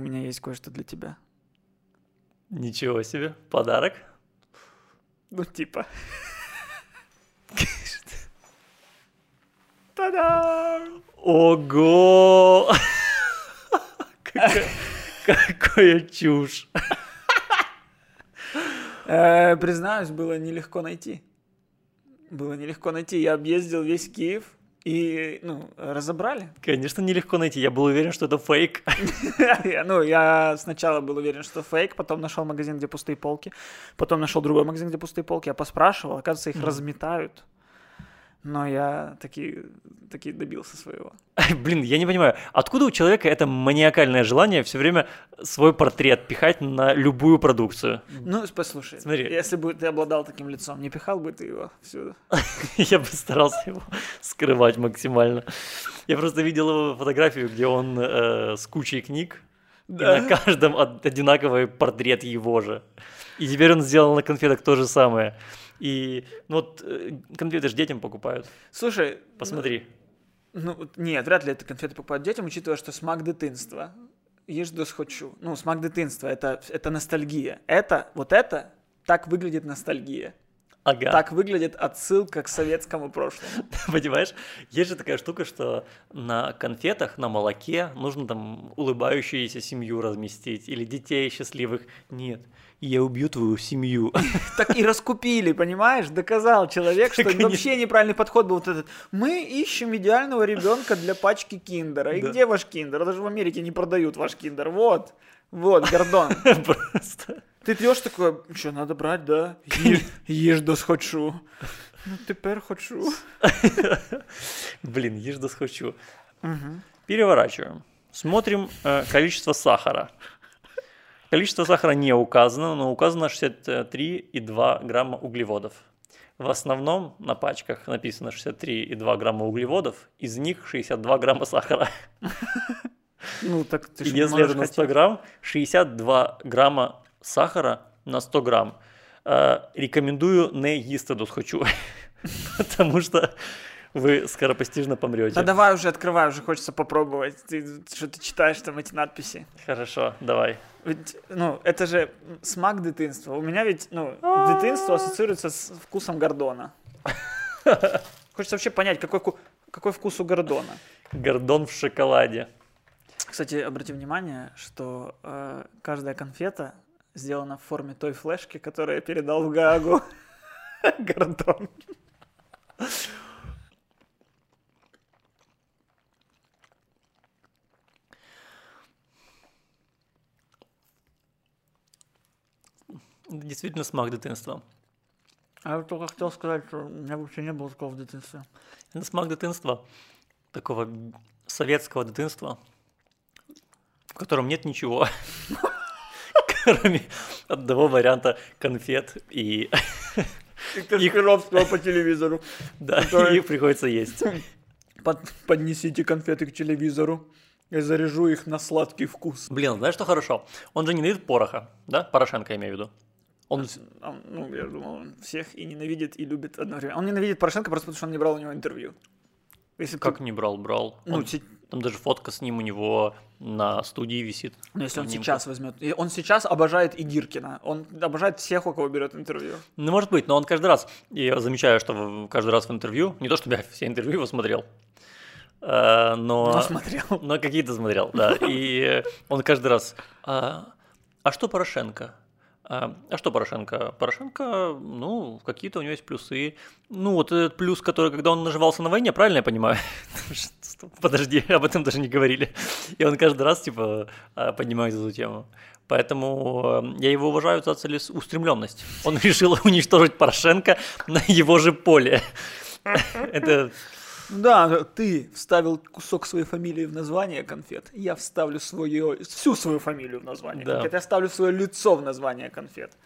меня есть кое-что для тебя. Ничего себе. Подарок? Ну, типа. Та-дам! Ого! Какая- чушь. Э, Признаюсь, было нелегко найти. Было нелегко найти. Я объездил весь Киев и, ну, разобрали. Конечно, нелегко найти. Я был уверен, что это фейк. Ну, я сначала был уверен, что фейк, потом нашел магазин, где пустые полки, потом нашел другой магазин, где пустые полки, я поспрашивал, оказывается, их разметают. Но я таки, таки добился своего. Блин, я не понимаю, откуда у человека это маниакальное желание все время свой портрет пихать на любую продукцию? Ну, послушай, Смотри. если бы ты обладал таким лицом, не пихал бы ты его всюду. Я бы старался его скрывать максимально. Я просто видел его фотографию, где он э, с кучей книг, и на каждом од- одинаковый портрет его же. И теперь он сделал на конфетах то же самое. И ну вот э, конфеты же детям покупают. Слушай, Посмотри. ну, вот нет, вряд ли это конфеты покупают детям, учитывая, что смак дитинства. Ешь дос хочу. Ну, смак дитинства это, это ностальгия. Это, вот это, так выглядит ностальгия. Ага. Так выглядит отсылка к советскому прошлому. Понимаешь, есть же такая штука, что на конфетах, на молоке нужно там улыбающуюся семью разместить или детей счастливых. Нет, я убью твою семью. Так и раскупили, понимаешь? Доказал человек, что вообще неправильный подход был вот этот. Мы ищем идеального ребенка для пачки киндера. И Да. где ваш киндер? Даже в Америке не продают ваш киндер. Вот. Вот, Гордон. Просто. Ты пьешь такое, что, надо брать, да? Ешь, ешь дос хочу. Ну, тепер хочу. Блин, ешь да схочу. Переворачиваем. Смотрим э, количество сахара. Количество сахара не указано, но указано 63,2 грамма углеводов. В основном на пачках написано 63,2 грамма углеводов, из них 62 грамма сахара. Ну, так ты если это на 100 хотеть. грамм, 62 грамма сахара на 100 грамм. Э, рекомендую не їсти досхочу, потому что вы скоропостижно помрете. Да давай уже открывай, уже хочется попробовать. Ты что ты читаешь там эти надписи? Хорошо, давай. Ведь, ну, это же смак дитинства. У меня ведь, ну, дитинство ассоциируется с вкусом Гордона. Хочется вообще понять, какой, какой вкус у Гордона. Гордон в шоколаде. Кстати, обрати внимание, что э, каждая конфета сделана в форме той флешки, которую я передал в Гаагу. Гордон. Действительно смак дитинства. А я только хотел сказать, что у меня вообще не было такого в детстве. Это смак дитинства, такого советского дитинства, в котором нет ничего, кроме одного варианта конфет и, Кашпировского по телевизору. да, их приходится есть. Под- поднесите конфеты к телевизору. Я заряжу их на сладкий вкус. Блин, знаешь, что хорошо? Он же ненавидит пороха, да? Порошенко, я имею в виду. Он... Он, ну, я думал, он всех и ненавидит, и любит одновременно. Он ненавидит Порошенко просто потому, что он не брал у него интервью. Если Как ты- не брал, брал. Ну, Он- се- Там даже фотка с ним у него на студии висит. ну, если он Снимку. сейчас возьмет... Он сейчас обожает и Гиркина. Он обожает всех, у кого берет интервью. Ну, может быть, но он каждый раз, я замечаю, что каждый раз в интервью, не то чтобы я все интервью его смотрел, э, но... Но смотрел. Но какие-то смотрел, да. И он каждый раз, а, а что Порошенко? А, а что Порошенко? Порошенко, ну, какие-то у него есть плюсы. Ну, вот этот плюс, который, когда он наживался на войне, правильно я понимаю? Подожди, об этом даже не говорили. И он каждый раз, типа, а, поднимает эту тему. Поэтому э, я его уважаю за целеустремленность. Он решил уничтожить Порошенко на его же поле. Это Да, ты вставил кусок своей фамилии в название конфет. Я вставлю свою, всю свою фамилию в название Да. конфет. Я вставлю свое лицо в название конфет.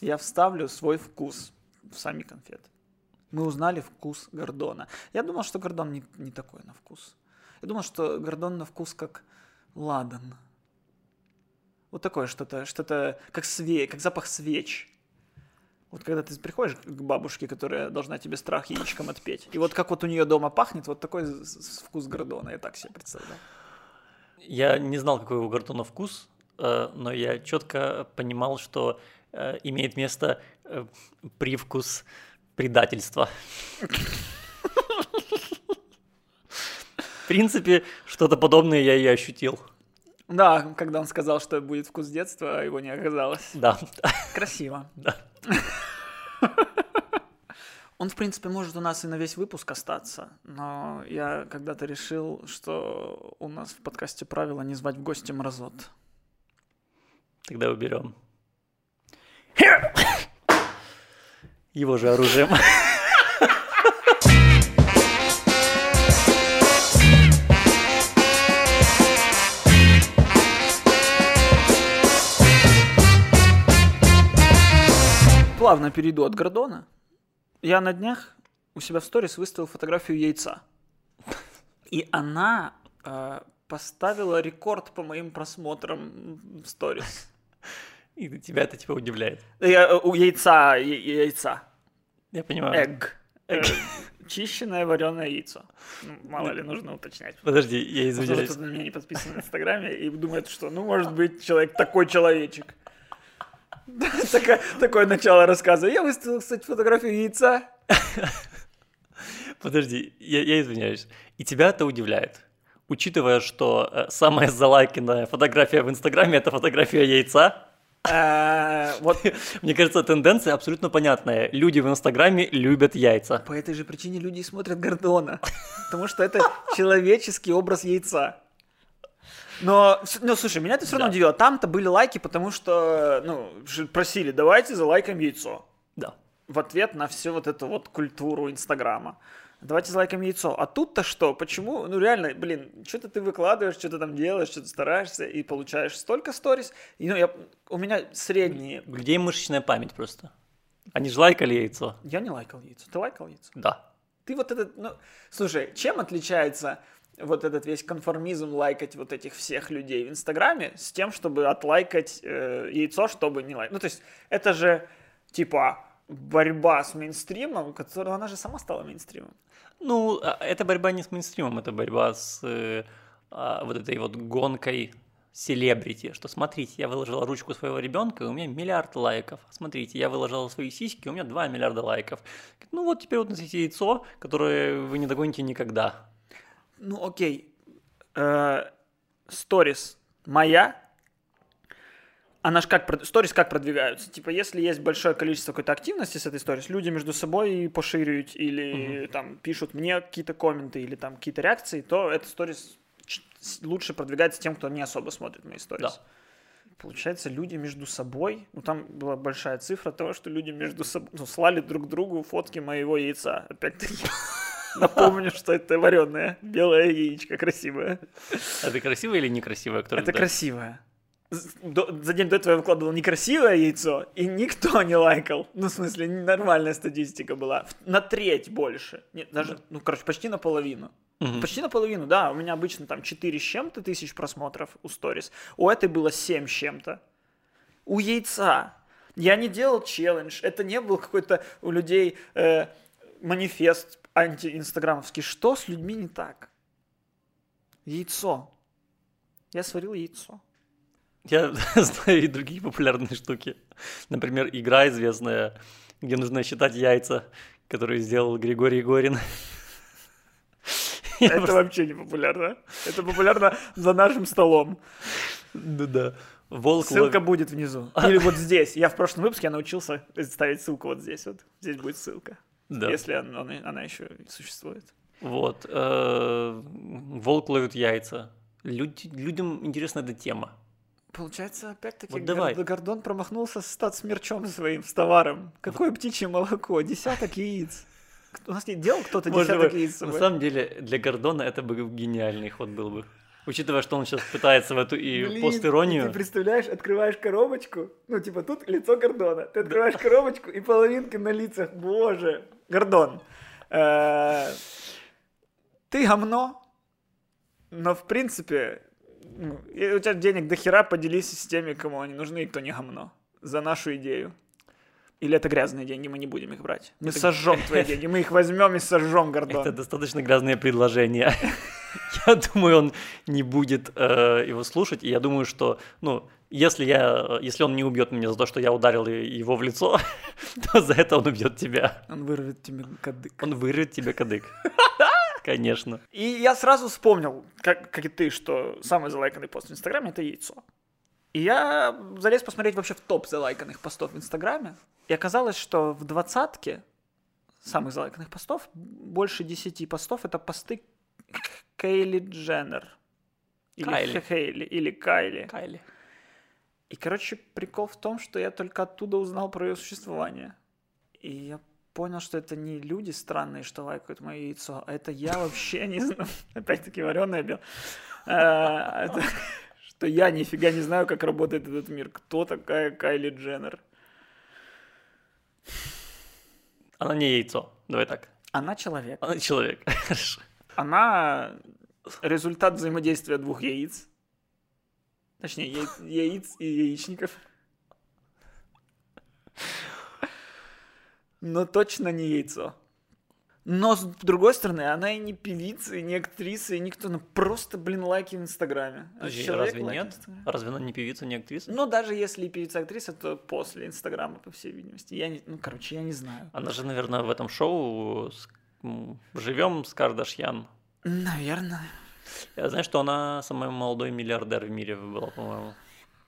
Я вставлю свой вкус в сами конфеты. Мы узнали вкус Гордона. Я думал, что Гордон не, не такой на вкус. Я думал, что Гордон на вкус как ладан. Вот такое что-то, что-то как све, как запах свеч. Вот когда ты приходишь к бабушке, которая должна тебе страх яичком отпеть, и вот как вот у нее дома пахнет, вот такой вкус Гордона, я так себе представляю. Я не знал, какой у Гордона вкус, э, но я четко понимал, что э, имеет место э, привкус предательства. В принципе, что-то подобное я и ощутил. Да, когда он сказал, что будет вкус детства, его не оказалось. Да. Красиво. Да. Он, в принципе, может у нас и на весь выпуск остаться, но я когда-то решил, что у нас в подкасте правило не звать в гости мразот. Тогда уберем. Его же оружием. Плавно перейду от Гордона. Я на днях у себя в сторис выставил фотографию яйца. И она э, поставила рекорд по моим просмотрам в сторис. И тебя это типа удивляет. Я, у яйца, я- яйца. Я понимаю. Эгг. Э, Чищенное вареное яйцо. Ну, мало ли, нужно уточнять. Подожди, я извиняюсь. тут на меня не подписан в Инстаграме и думает, что, ну, может быть, человек такой человечек. Такое, начало рассказа. Я выставил, кстати, фотографию яйца. Подожди, я, я извиняюсь. И тебя это удивляет? Учитывая, что э, самая залайканная фотография в Инстаграме это фотография яйца, Э, Вот мне кажется, тенденция абсолютно понятная. Люди в Инстаграме любят яйца. по этой же причине люди смотрят Гордона. Потому что это человеческий образ яйца. Но, ну, слушай, меня это все равно Да. удивило. Там-то были лайки, потому что, ну, просили, давайте залайкаем яйцо. Да. в ответ на всю вот эту вот культуру Инстаграма. Давайте залайкаем яйцо. А тут-то что? Почему? Ну реально, блин, что-то ты выкладываешь, что-то там делаешь, что-то стараешься и получаешь столько сторис. И, ну, я, у меня средние... Людей мышечная память просто. Они же лайкали яйцо. Я не лайкал яйцо. Ты лайкал яйцо? Да. Ты вот этот, ну, слушай, чем отличается вот этот весь конформизм лайкать вот этих всех людей в Инстаграме с тем, чтобы отлайкать э, яйцо, чтобы не лайкать? Ну, то есть, это же, типа, борьба с мейнстримом, которая, она же сама стала мейнстримом. Ну, а, это борьба не с мейнстримом, это борьба с э, а, вот этой вот гонкой селебрити, что смотрите, я выложила ручку своего ребенка, у меня миллиард лайков. Смотрите, я выложила свои сиськи, у меня 2 миллиарда лайков. Ну вот теперь вот носите яйцо, которое вы не догоните никогда. Ну, окей. Э, Сторис моя. Она ж как... Сторис как продвигаются? Типа, если есть большое количество какой-то активности с этой сторис, люди между собой поширяют или там пишут мне какие-то комменты или там какие-то реакции, то эта сторис лучше продвигается тем, кто не особо смотрит мои сторис. Да. Получается, люди между собой, ну там была большая цифра того, что люди между собой ну, слали друг другу фотки моего яйца. Опять-таки, напомню, что это вареное белое яичко красивое. Это красивое или некрасивое? Кто Это красивое. До- за день до этого я выкладывал некрасивое яйцо, и никто не лайкал. Ну, в смысле, нормальная статистика была. На треть больше. Нет, даже, ну, короче, почти наполовину. Мгм. Почти наполовину, да. У меня обычно там 4 с чем-то тысяч просмотров у сторис. У этой было 7 с чем-то. У яйца. Я не делал челлендж. Это не был какой-то у людей э, манифест антиинстаграмовский. Что с людьми не так? Яйцо. Я сварил яйцо. Я знаю и другие популярные штуки. Например, игра известная, где нужно считать яйца, которую сделал Григорий Горин. Это просто- вообще не популярно. Это популярно за нашим столом. Ну да. Волк Ссылка лов- будет внизу. Или вот здесь. Я в прошлом выпуске научился ставить ссылку вот здесь вот. Здесь будет ссылка. Да. Если она, она еще существует. Вот. э, Волк ловит яйца. Люд- Людям интересна эта тема. Получается, опять-таки, Вот давай. Гор- Гордон промахнулся с статсмерчом своим, с товаром. Какое птичье молоко? Десяток яиц. У нас не делал кто-то Может десяток быть, яиц На самом деле, для Гордона это бы гениальный ход был бы. Учитывая, что он сейчас пытается в эту и Блин, постиронию. Ты представляешь, открываешь коробочку, ну, типа, тут лицо Гордона. Ты открываешь коробочку, и половинка на лицах. Боже. Гордон. э, Ты гомно, но, в принципе, ну, у тебя денег до хера, поделись с теми, кому они нужны, и кто не гомно. За нашу идею. Или это грязные деньги, мы не будем их брать. Мы сожжем твои деньги, мы их возьмем и сожжем, Гордон. Это достаточно грязное предложение. Я думаю, он не будет э, его слушать. И я думаю, что, ну, если, я, если он не убьет меня за то, что я ударил его в лицо, то за это он убьет тебя. Он вырвет тебе кадык. Он вырвет тебе кадык. Конечно. И я сразу вспомнил, как, как и ты, что самый залайканный пост в Инстаграме — это яйцо. И я залез посмотреть вообще в топ залайканных постов в Инстаграме. И оказалось, что в двадцатке самых залайканных постов больше десяти постов — это посты Кейли Дженнер. Или Кайли. Хейли, или Кайли. Кайли. И, короче, прикол в том, что я только оттуда узнал про ее существование. И я понял, что это не люди странные, что лайкают мое яйцо, а это я вообще не знаю. Опять-таки вареное бел. Что я нифига не знаю, как работает этот мир. Кто такая Кайли Дженнер? Она не яйцо. Давай так. Она человек. Она человек. Хорошо. Она результат взаимодействия двух яиц. Точнее, яи- яиц и яичников. Но точно не яйцо. Но, с другой стороны, она и не певица, и не актриса, и никто. Ну, просто, блин, лайки в Инстаграме. А Подожди, разве нет? Разве она не певица, не актриса? Ну, даже если и певица-актриса, то после Инстаграма, по всей видимости. Я не, ну, короче, я не знаю. Она же, наверное, в этом шоу «Живем с Кардашьян». Наверное. Я знаю, что она самый молодой миллиардер в мире была, по-моему.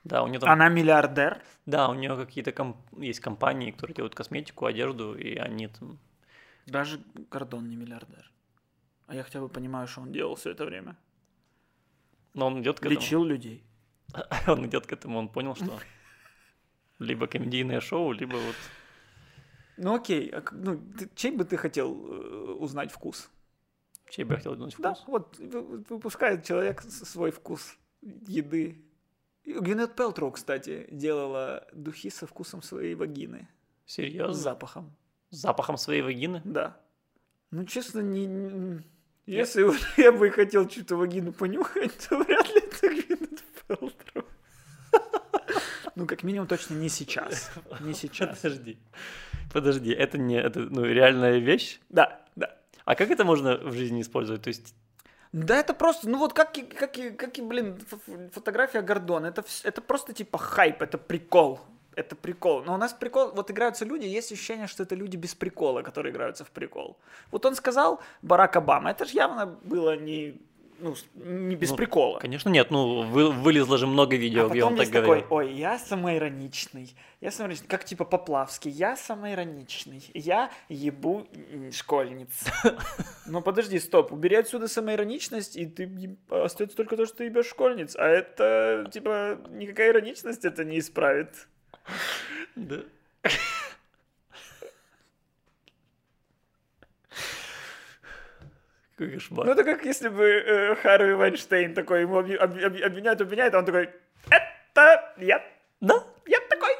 Да, у нее там... Она миллиардер. Да, у нее какие-то ком- есть компании, которые делают косметику, одежду, и они там... Даже Гордон не миллиардер. А я хотя бы понимаю, что он делал все это время. Но он идет к этому. Лечил людей. Он идет к этому, он понял, что либо комедийное шоу, либо вот... Ну окей, а ну, ты- чей бы ты хотел э, узнать вкус? Чей бы я хотел узнать Да, вкус? вот вы- выпускает человек свой вкус еды. Гвинет Пелтроу, кстати, делала духи со вкусом своей вагины. Серьезно? С запахом своей вагины? Да. Ну, честно, не... не- Если уж я бы хотел чью-то вагину понюхать, то вряд ли это Гвинет Пелтроу. Ну, как минимум, точно не сейчас. Не сейчас. Подожди. Подожди, это не... Это, ну, реальная вещь? Да, да. А как это можно в жизни использовать? То есть... Да это просто, ну вот как и, как и, как и блин, фотография Гордона, это, это просто типа хайп, это прикол. Это прикол. Но у нас прикол, вот играются люди, есть ощущение, что это люди без прикола, которые играются в прикол. Вот он сказал Барак Обама, это же явно было не, ну, не без Ну, прикола. Конечно, нет. Ну, вы- вылезло же много видео, А где он потом так есть говорил. такой, ой, я самоироничный, я самоироничный, как типа Поплавский, я самоироничный, я ебу школьниц. Ну подожди, стоп, убери отсюда самоироничность, и ты остается только то, что ты ебешь школьниц, а это, типа, никакая ироничность это не исправит. Да. Какой кошмар. Ну это как если бы э, Харви Вайнштейн такой, ему обви- обви- обви- обвиняют, обвиняют, а он такой, это я, Да? я такой.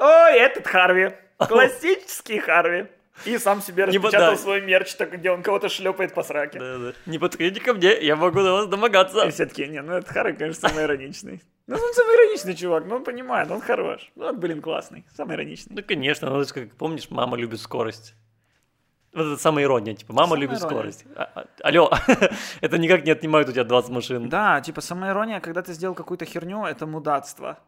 Ой, этот Харви, классический Харви. И сам себе распечатал бодай. свой мерч, так, где он кого-то шлепает по сраке. Да, да. Не подходите ко мне, я могу до вас домогаться. И все таки не, ну этот Харви, конечно, самый ироничный. Ну, он самый ироничный чувак, ну он понимает, он хорош. Ну, он, блин, классный, самый ироничный. Ну, конечно, ну, как, помнишь, мама любит скорость. Вот это самая ирония, типа, мама Самая любит ирония. скорость. А- а- алло, это никак не отнимает у тебя 20 машин. Да, типа самоирония, когда ты сделал какую-то херню, это мудацтво.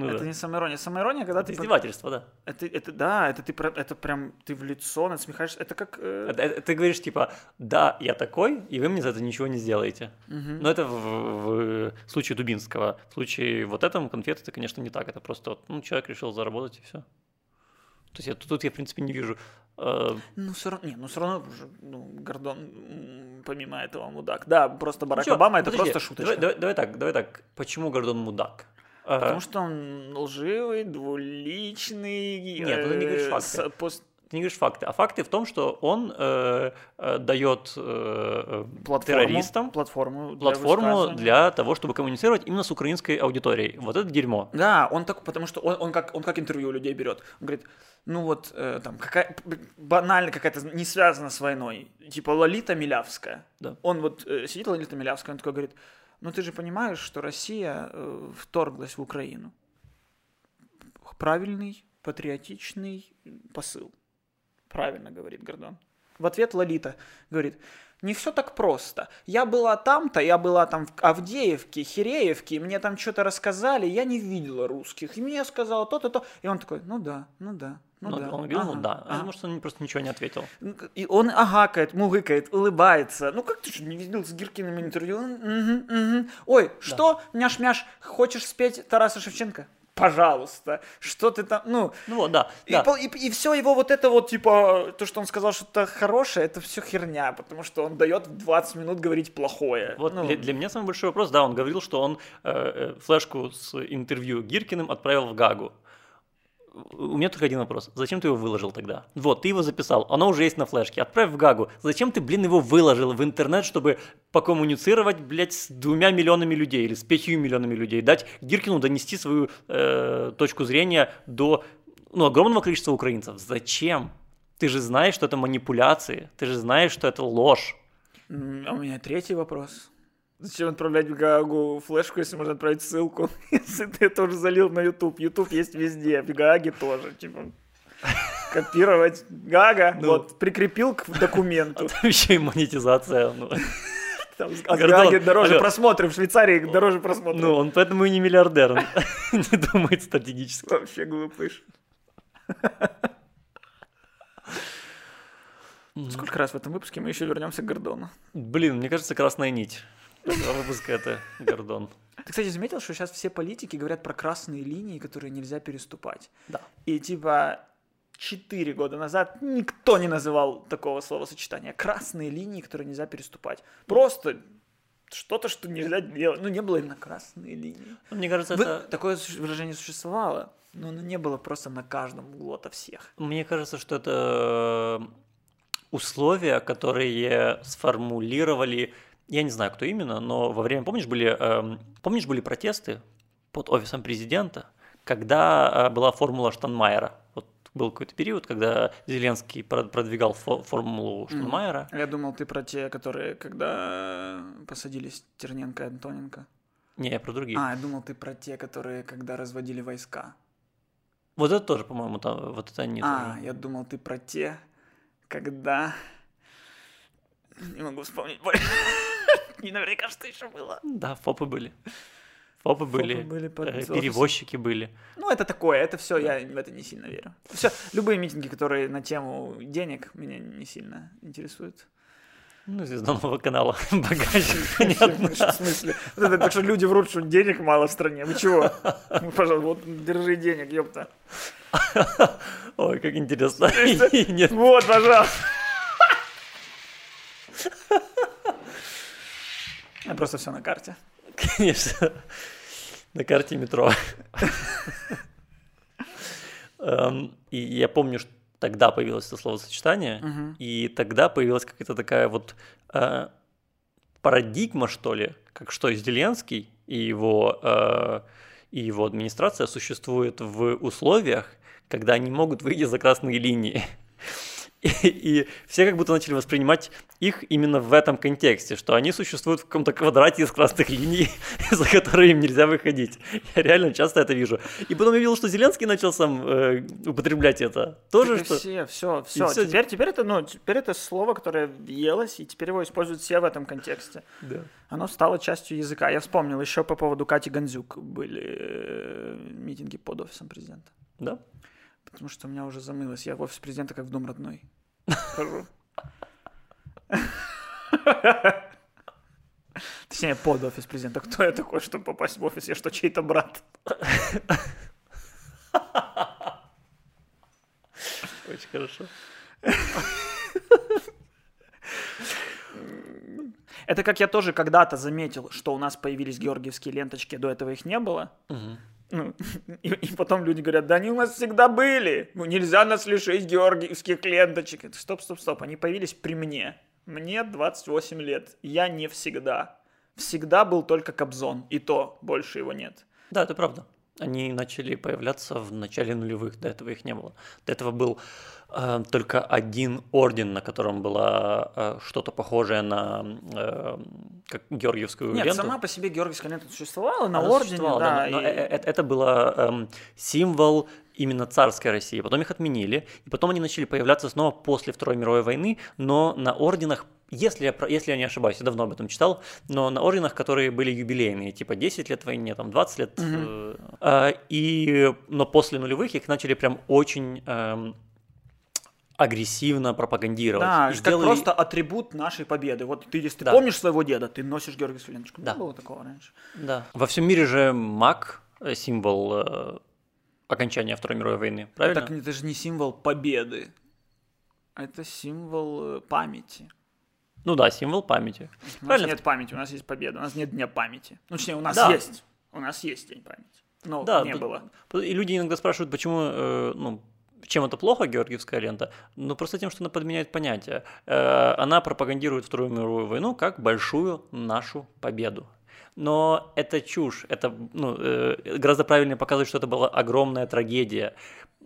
Ну это да. не самоирония. Самоирония, когда Это ты... издевательство, да. Это, это, да, это ты это прям ты в лицо насмехаешься. Это как... э, Это- это ты говоришь, типа, да, я такой, и вы мне за это ничего не сделаете. мгм. Но это в, в случае Дубинского. В случае вот этом конфеты это, конечно, не так. Это просто, вот, ну, человек решил заработать и все. То есть я, тут я, в принципе, не вижу. э, Ну, все равно, не, ну, все равно, уже, ну, Гордон, помимо этого, мудак. Да, просто Барак ничего, Обама, это подожди, просто шуточка. Давай, давай- давай так, давай так. Почему Гордон мудак? Потому что он лживый, двуличный. Нет, ну, ты не говоришь э, факты. пост- Ты не говоришь факты, а факты в том, что он э, э, дает э, э, платформу, террористам платформу, для платформу для того, чтобы коммуницировать именно с украинской аудиторией. Вот это дерьмо. Да, он так, потому что он, он как он как интервью людей берет. Он говорит, ну вот э, там какая банально какая-то не связана с войной, типа Лолита Милявская. Да. Он вот э, сидит Лолита Милявская, он такой говорит, ну ты же понимаешь, что Россия э, вторглась в Украину. Правильный, патриотичный посыл. Правильно говорит Гордон. В ответ Лолита говорит, не все так просто. Я была там-то, я была там в Авдеевке, Хиреевке, мне там что-то рассказали, я не видела русских. И мне сказала то-то, то. И он такой, ну да, ну да. Ну, Ну, да. он говорил, ага, ну да. ага». А может, он просто ничего не ответил. И он агакает, мугыкает, улыбается. Ну как ты что, не видел с Гиркиным интервью? Мгм, мгм. Ой, что, няш-мяш, хочешь спеть Тараса Шевченко? Пожалуйста. Что ты там, ну... Ну вот, да. И, да. пол- и, все его вот это вот, типа, то, что он сказал что-то хорошее, это все херня, потому что он дает в 20 минут говорить плохое. Вот Ну, для, для меня самый большой вопрос, да, он говорил, что он э, э, флешку с интервью Гиркиным отправил в Гагу. У меня только один вопрос. Зачем ты его выложил тогда? Вот, ты его записал, оно уже есть на флешке. Отправь в Гагу. Зачем ты, блин, его выложил в интернет, чтобы покоммуницировать, блядь, с двумя миллионами людей или с пятью миллионами людей? Дать Гиркину донести свою э, точку зрения до ну, огромного количества украинцев. Зачем? Ты же знаешь, что это манипуляции. Ты же знаешь, что это ложь. а у меня третий вопрос. Зачем отправлять в Гаагу флешку, если можно отправить ссылку? Если ты это уже залил на YouTube. YouTube есть везде, в Гааге тоже. Типа, копировать Гага, Ну. вот, прикрепил к документу. Еще и монетизация. ну. Там, а Гордон, дороже алло. просмотры, в Швейцарии дороже просмотры. Ну, он поэтому и не миллиардер, он не думает стратегически. Вообще глупыш. Сколько раз в этом выпуске мы еще вернемся к Гордону? Блин, мне кажется, красная нить. Выпуска это Гордон. Ты, кстати, заметил, что сейчас все политики говорят про красные линии, которые нельзя переступать? Да. И типа четыре года назад никто не называл такого словосочетания. Красные линии, которые нельзя переступать. Просто что-то, что нельзя делать. Ну, не было именно красные линии. Ну, Мне кажется, Вы- это... Такое выражение существовало, но оно не было просто на каждом углу ото всех. Мне кажется, что это условия, которые сформулировали, я не знаю, кто именно, но во время, помнишь, были, эм, помнишь, были протесты под офисом президента, когда э, была формула Штанмайера. Вот был какой-то период, когда Зеленский про- продвигал фо- формулу Штанмайера. Я думал, ты про те, которые, когда посадили Стерненко и Антоненко. Не, я про другие. А, я думал, ты про те, которые, когда разводили войска. Вот это тоже, по-моему, там, вот это они а, тоже. я думал, ты про те, когда... Не могу вспомнить больше. Не наверняка, что еще было. Да, фопы были. Фопы были, были под э, перевозчики были. Ну, это такое, это все, я в это не сильно верю. Все, любые митинги, которые на тему денег, меня не сильно интересуют. Ну, звезда нового канала. Багажник, понятно. В смысле? Вот это так что люди врут, что денег мало в стране. Вы чего? Ну, пожалуйста, вот держи денег, ёпта. Ой, как интересно. Вот, пожалуйста. А Просто все на карте. конечно. На карте метро. Эм, И я помню, что тогда появилось это словосочетание, и тогда появилась какая-то такая вот э, парадигма, что ли, как что Зеленский и его, э, и его администрация существуют в условиях, когда они могут выйти за красные линии. И, и все как будто начали воспринимать их именно в этом контексте, что они существуют в каком-то квадрате из красных линий, за которые им нельзя выходить. Я реально часто это вижу. И потом я видел, что Зеленский начал сам э, употреблять это. Тоже Так что... все, все, все. всё, Теперь, теперь это, ну, теперь это слово, которое въелось, и теперь его используют все в этом контексте. Да. Оно стало частью языка. Я вспомнил еще по поводу Кати Гандзюк были э, митинги под офисом президента. Да? Потому что у меня уже замылось. Я в офис президента как в дом родной. Хожу. Точнее, под офис президента. Кто я такой, чтобы попасть в офис? Я что, чей-то брат? Очень хорошо. Это как я тоже когда-то заметил, что у нас появились георгиевские ленточки, до этого их не было. Ну, и, и потом люди говорят, да они у нас всегда были. Ну, нельзя нас лишить георгиевских ленточек. Это Стоп, стоп, стоп. Они появились при мне. Мне 28 лет. Я не всегда. Всегда был только Кобзон. И то больше его нет. Да, это правда. Они начали появляться в начале нулевых, до этого их не было. До этого был э, только один орден, на котором было э, что-то похожее на э, как Георгиевскую Нет, ленту. сама по себе георгиевская лента существовала на Она ордене, существовала, да. но, но и- э- э- это было эм, символ именно царской России, потом их отменили, и потом они начали появляться снова после Второй мировой войны, но на орденах если я, если я не ошибаюсь, я давно об этом читал, но на орденах, которые были юбилейные, типа 10 лет войне, там 20 лет, Мгм. э, а, и, но после нулевых их начали прям очень эм, агрессивно пропагандировать. Да, И как сделали- просто атрибут нашей победы. Вот ты, если ты Да. помнишь своего деда, ты носишь Георгиевскую ленточку. Да. Не было такого раньше. Да. Во всем мире же маг э, символ э, окончания Второй мировой войны, правильно? Так это же не символ победы. Это символ э, памяти. Ну да, символ памяти. У нас Правильно. нет памяти, у нас есть победа, у нас нет дня памяти. Ну, точнее, у нас Да. есть. У нас есть день памяти. Но Да, не было. И люди иногда спрашивают, почему, э, ну, чем это плохо, Георгиевская лента? Ну, просто тем, что она подменяет понятия. Э, Она пропагандирует Вторую мировую войну как большую нашу победу. Но это чушь, это ну, э, гораздо правильнее показывать, что это была огромная трагедия.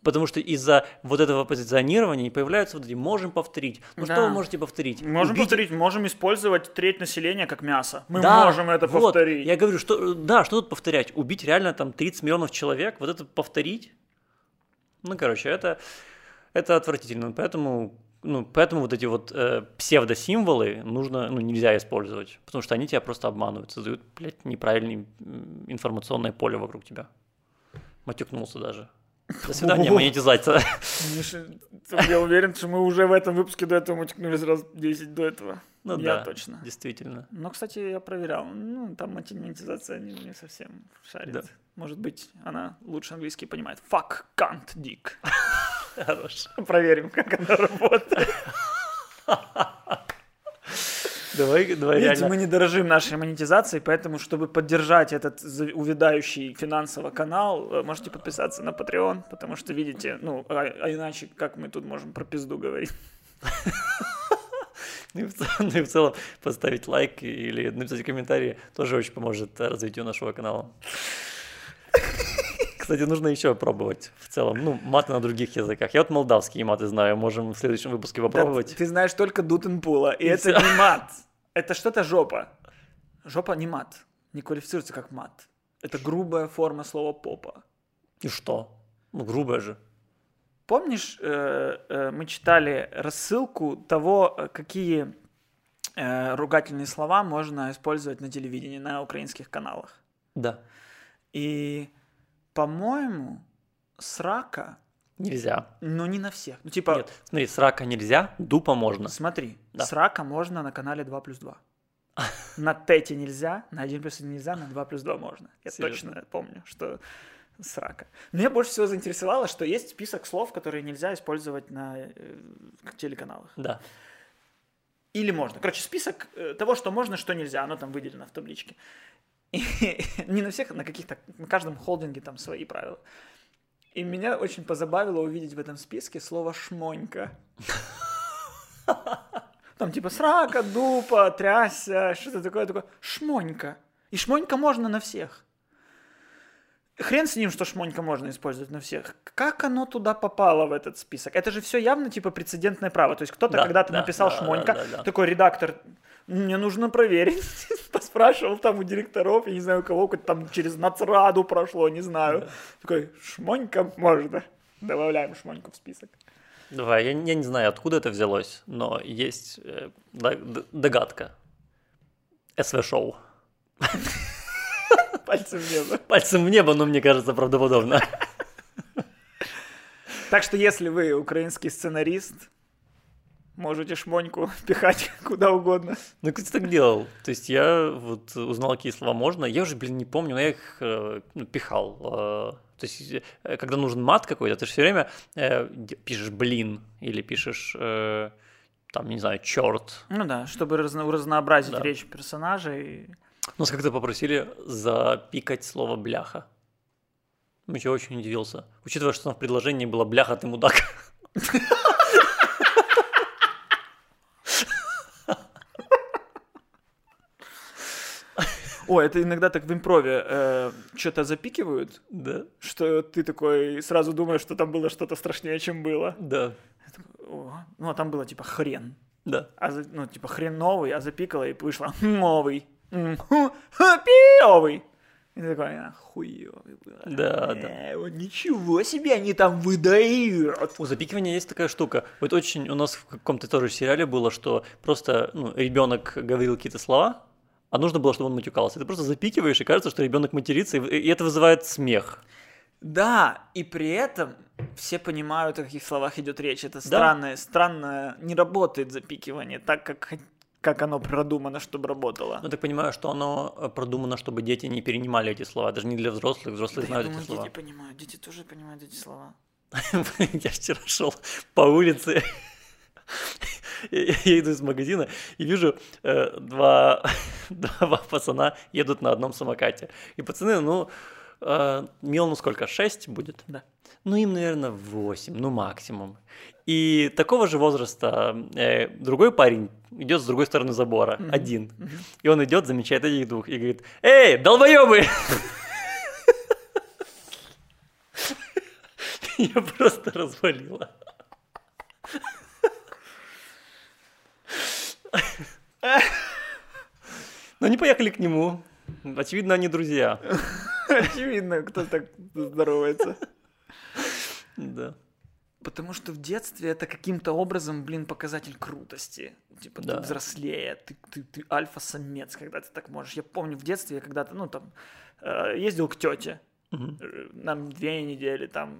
Потому что из-за вот этого позиционирования появляются вот эти «можем повторить». Ну Да. что вы можете повторить? Можем Убить- повторить, можем использовать треть населения как мясо. Мы Да, можем это вот. повторить. Я говорю, что да, что тут повторять? Убить реально там 30 миллионов человек, вот это повторить? Ну, короче, это, это отвратительно. Поэтому, ну, поэтому вот эти вот э, псевдосимволы нужно, ну, нельзя использовать, потому что они тебя просто обманывают, создают, блядь, неправильное информационное поле вокруг тебя. Матюкнулся даже. До свидания, монетизация. Миша, Я уверен, что мы уже в этом выпуске до этого мутикнулись раз 10 до этого. Ну Я да, точно. действительно. Но, кстати, я проверял. Ну, там монетизация не, не совсем шарит. Да. Может быть, она лучше английский понимает. Fuck, can't, dick. Хорош. Проверим, как она работает. Давай, давай Видите, реально. мы не дорожим нашей монетизацией, поэтому, чтобы поддержать этот увядающий финансово канал, э, можете подписаться на Patreon, потому что, видите, ну, а, а иначе как мы тут можем про пизду говорить? Ну и, в целом, ну и в целом поставить лайк или написать комментарий тоже очень поможет э, развитию нашего канала. Кстати, нужно еще пробовать в целом. Ну, маты на других языках. Я вот молдавские маты знаю, можем в следующем выпуске Да, попробовать. ты знаешь только Дутенпула, и, И это всё. не мат. Это что-то жопа. Жопа не мат. Не квалифицируется как мат. Это грубая форма слова попа. И что? Ну, грубое же. Помнишь, э, э, мы читали рассылку того, э, какие э, ругательные слова можно использовать на телевидении, на украинских каналах. Да. И, по-моему, срака, Нельзя. ну не на всех. Ну типа, Нет, смотри, срака нельзя, дупа можно. смотри, Да. срака можно на канале 2 плюс 2. На тете нельзя, на 1 плюс 1 нельзя, на 2 плюс 2 можно. Я Серьезно? точно помню, что срака. Меня больше всего заинтересовало, что есть список слов, которые нельзя использовать на э, телеканалах. Да. Или можно. Короче, список э, того, что можно, что нельзя, оно там выделено в табличке. Не на всех, на каких-то, на каждом холдинге там свои правила. И меня очень позабавило увидеть в этом списке слово «шмонька». Там типа срака, дупа, тряся, что-то такое, такое. Шмонька. И шмонька можно на всех. Хрен с ним, что шмонька можно использовать на всех. Как оно туда попало в этот список? Это же все явно типа прецедентное право. То есть кто-то Да, когда-то да, написал да, шмонька, да, да, да. такой редактор, мне нужно проверить. Поспрашивал там у директоров, я не знаю у кого, какой-то там через нацраду прошло, не знаю. Такой, шмонька можно. Добавляем шмоньку в список. Давай, я, я не знаю, откуда это взялось, но есть э, догадка. СВ-шоу. Пальцем в небо. Пальцем в небо, но мне кажется правдоподобно. Так что если вы украинский сценарист, можете шмоньку пихать куда угодно. Ну, кто так делал? То есть я вот узнал, какие слова можно. Я уже, блин, не помню, но я их э, ну, пихал. Э, То есть, э, когда нужен мат какой-то, ты же все время э, пишешь блин или пишешь, э, там, не знаю, черт. Ну да, чтобы разно- разнообразить Да. речь персонажей. Нас как-то попросили запикать слово бляха. Ну, Я очень удивился. Учитывая, что там в предложении было бляха, ты мудак. О, это иногда так в импрове что-то запикивают, Да, что ты такой сразу думаешь, что там было что-то страшнее, чем было. да, О, ну, а там было типа хрен. да. А за- ну, типа хрен новый, а запикала и вышло новый. Пиовый. И ты такой, а, хуёвый. Да, да. Э, вот ничего себе они там выдают. У запикивания есть такая штука. Вот очень у нас в каком-то тоже сериале было, что просто ну, ребенок говорил какие-то слова, а нужно было, чтобы он матюкался. Ты просто запикиваешь, и кажется, что ребенок матерится, и это вызывает смех. Да, и при этом все понимают, о каких словах идет речь. Это странное, странно не работает запикивание так, как, как оно продумано, чтобы работало. Ну, так понимаю, что оно э, продумано, чтобы дети не перенимали эти слова, даже не для взрослых, взрослые Да я знают думаю, эти слова. дети понимают, дети тоже понимают эти слова. Я вчера шел по улице, я иду из магазина и вижу э, два, два пацана едут на одном самокате. И пацаны, ну, э, Милану сколько, 6 будет? Да. Ну, им, наверное, 8, ну, максимум. И такого же возраста э, другой парень идет с другой стороны забора, один. И он идет, замечает этих двух и говорит, «Эй, долбоебы!» Я просто развалила. Но они поехали к нему. Очевидно, они друзья. Очевидно, кто так здоровается. Да. Потому что в детстве это каким-то образом, блин, показатель крутости. Типа Да. ты взрослее, ты, ты, ты альфа-самец, когда ты так можешь. Я помню в детстве я когда-то, ну там, э, ездил к тете. Э, Нам две недели, там,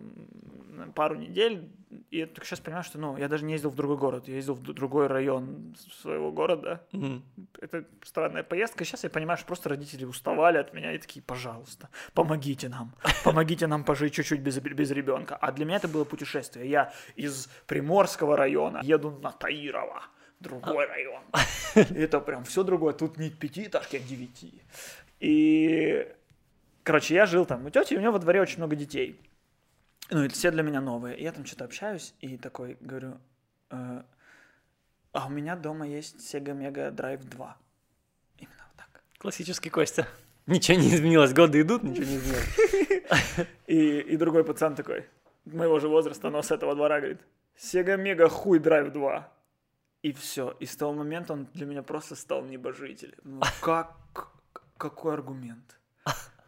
пару недель. И я только сейчас понимаю, что, ну, я даже не ездил в другой город. Я ездил в другой район своего города. Мгм. Это странная поездка. Сейчас я понимаю, что просто родители уставали от меня и такие, пожалуйста, помогите нам. Помогите нам пожить чуть-чуть без, без ребенка. А для меня это было путешествие. Я из Приморского района еду на Таирова, другой район. Это прям все другое. Тут не пятиэтажки, а девяти. И, короче, я жил там у тети, и у нее во дворе очень много детей. Ну, и все для меня новые. И я там что-то общаюсь и такой говорю, «Э, а у меня дома есть Sega Mega Drive 2. Именно вот так. Классический Костя. Ничего не изменилось, годы идут, ничего не изменилось. И, и другой пацан такой, моего же возраста, но с этого двора, говорит, Sega Mega хуй Drive 2. И все. И с того момента он для меня просто стал небожителем. Ну, как, какой аргумент?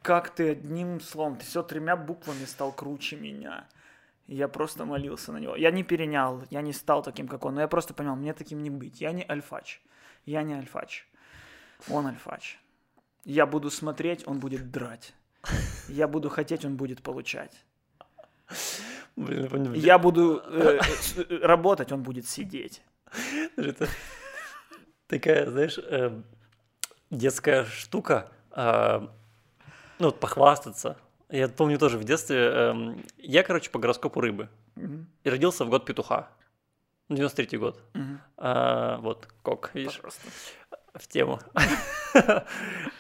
Как ты одним словом, ты все тремя буквами стал круче меня. Я просто молился на него. Я не перенял, я не стал таким, как он, но я просто понял, мне таким не быть. Я не альфач. Я не альфач. Он альфач. Я буду смотреть, он будет драть. Я буду хотеть, он будет получать. Блин, я буду э, э, работать, он будет сидеть. Это такая, знаешь, э, детская штука. а, Ну, вот похвастаться. Я помню тоже в детстве. эм, Я, короче, по гороскопу рыбы. Мгм, И родился в год петуха. 93-й год. мгм. А, Вот, кок, видишь, Пожалуйста. в тему.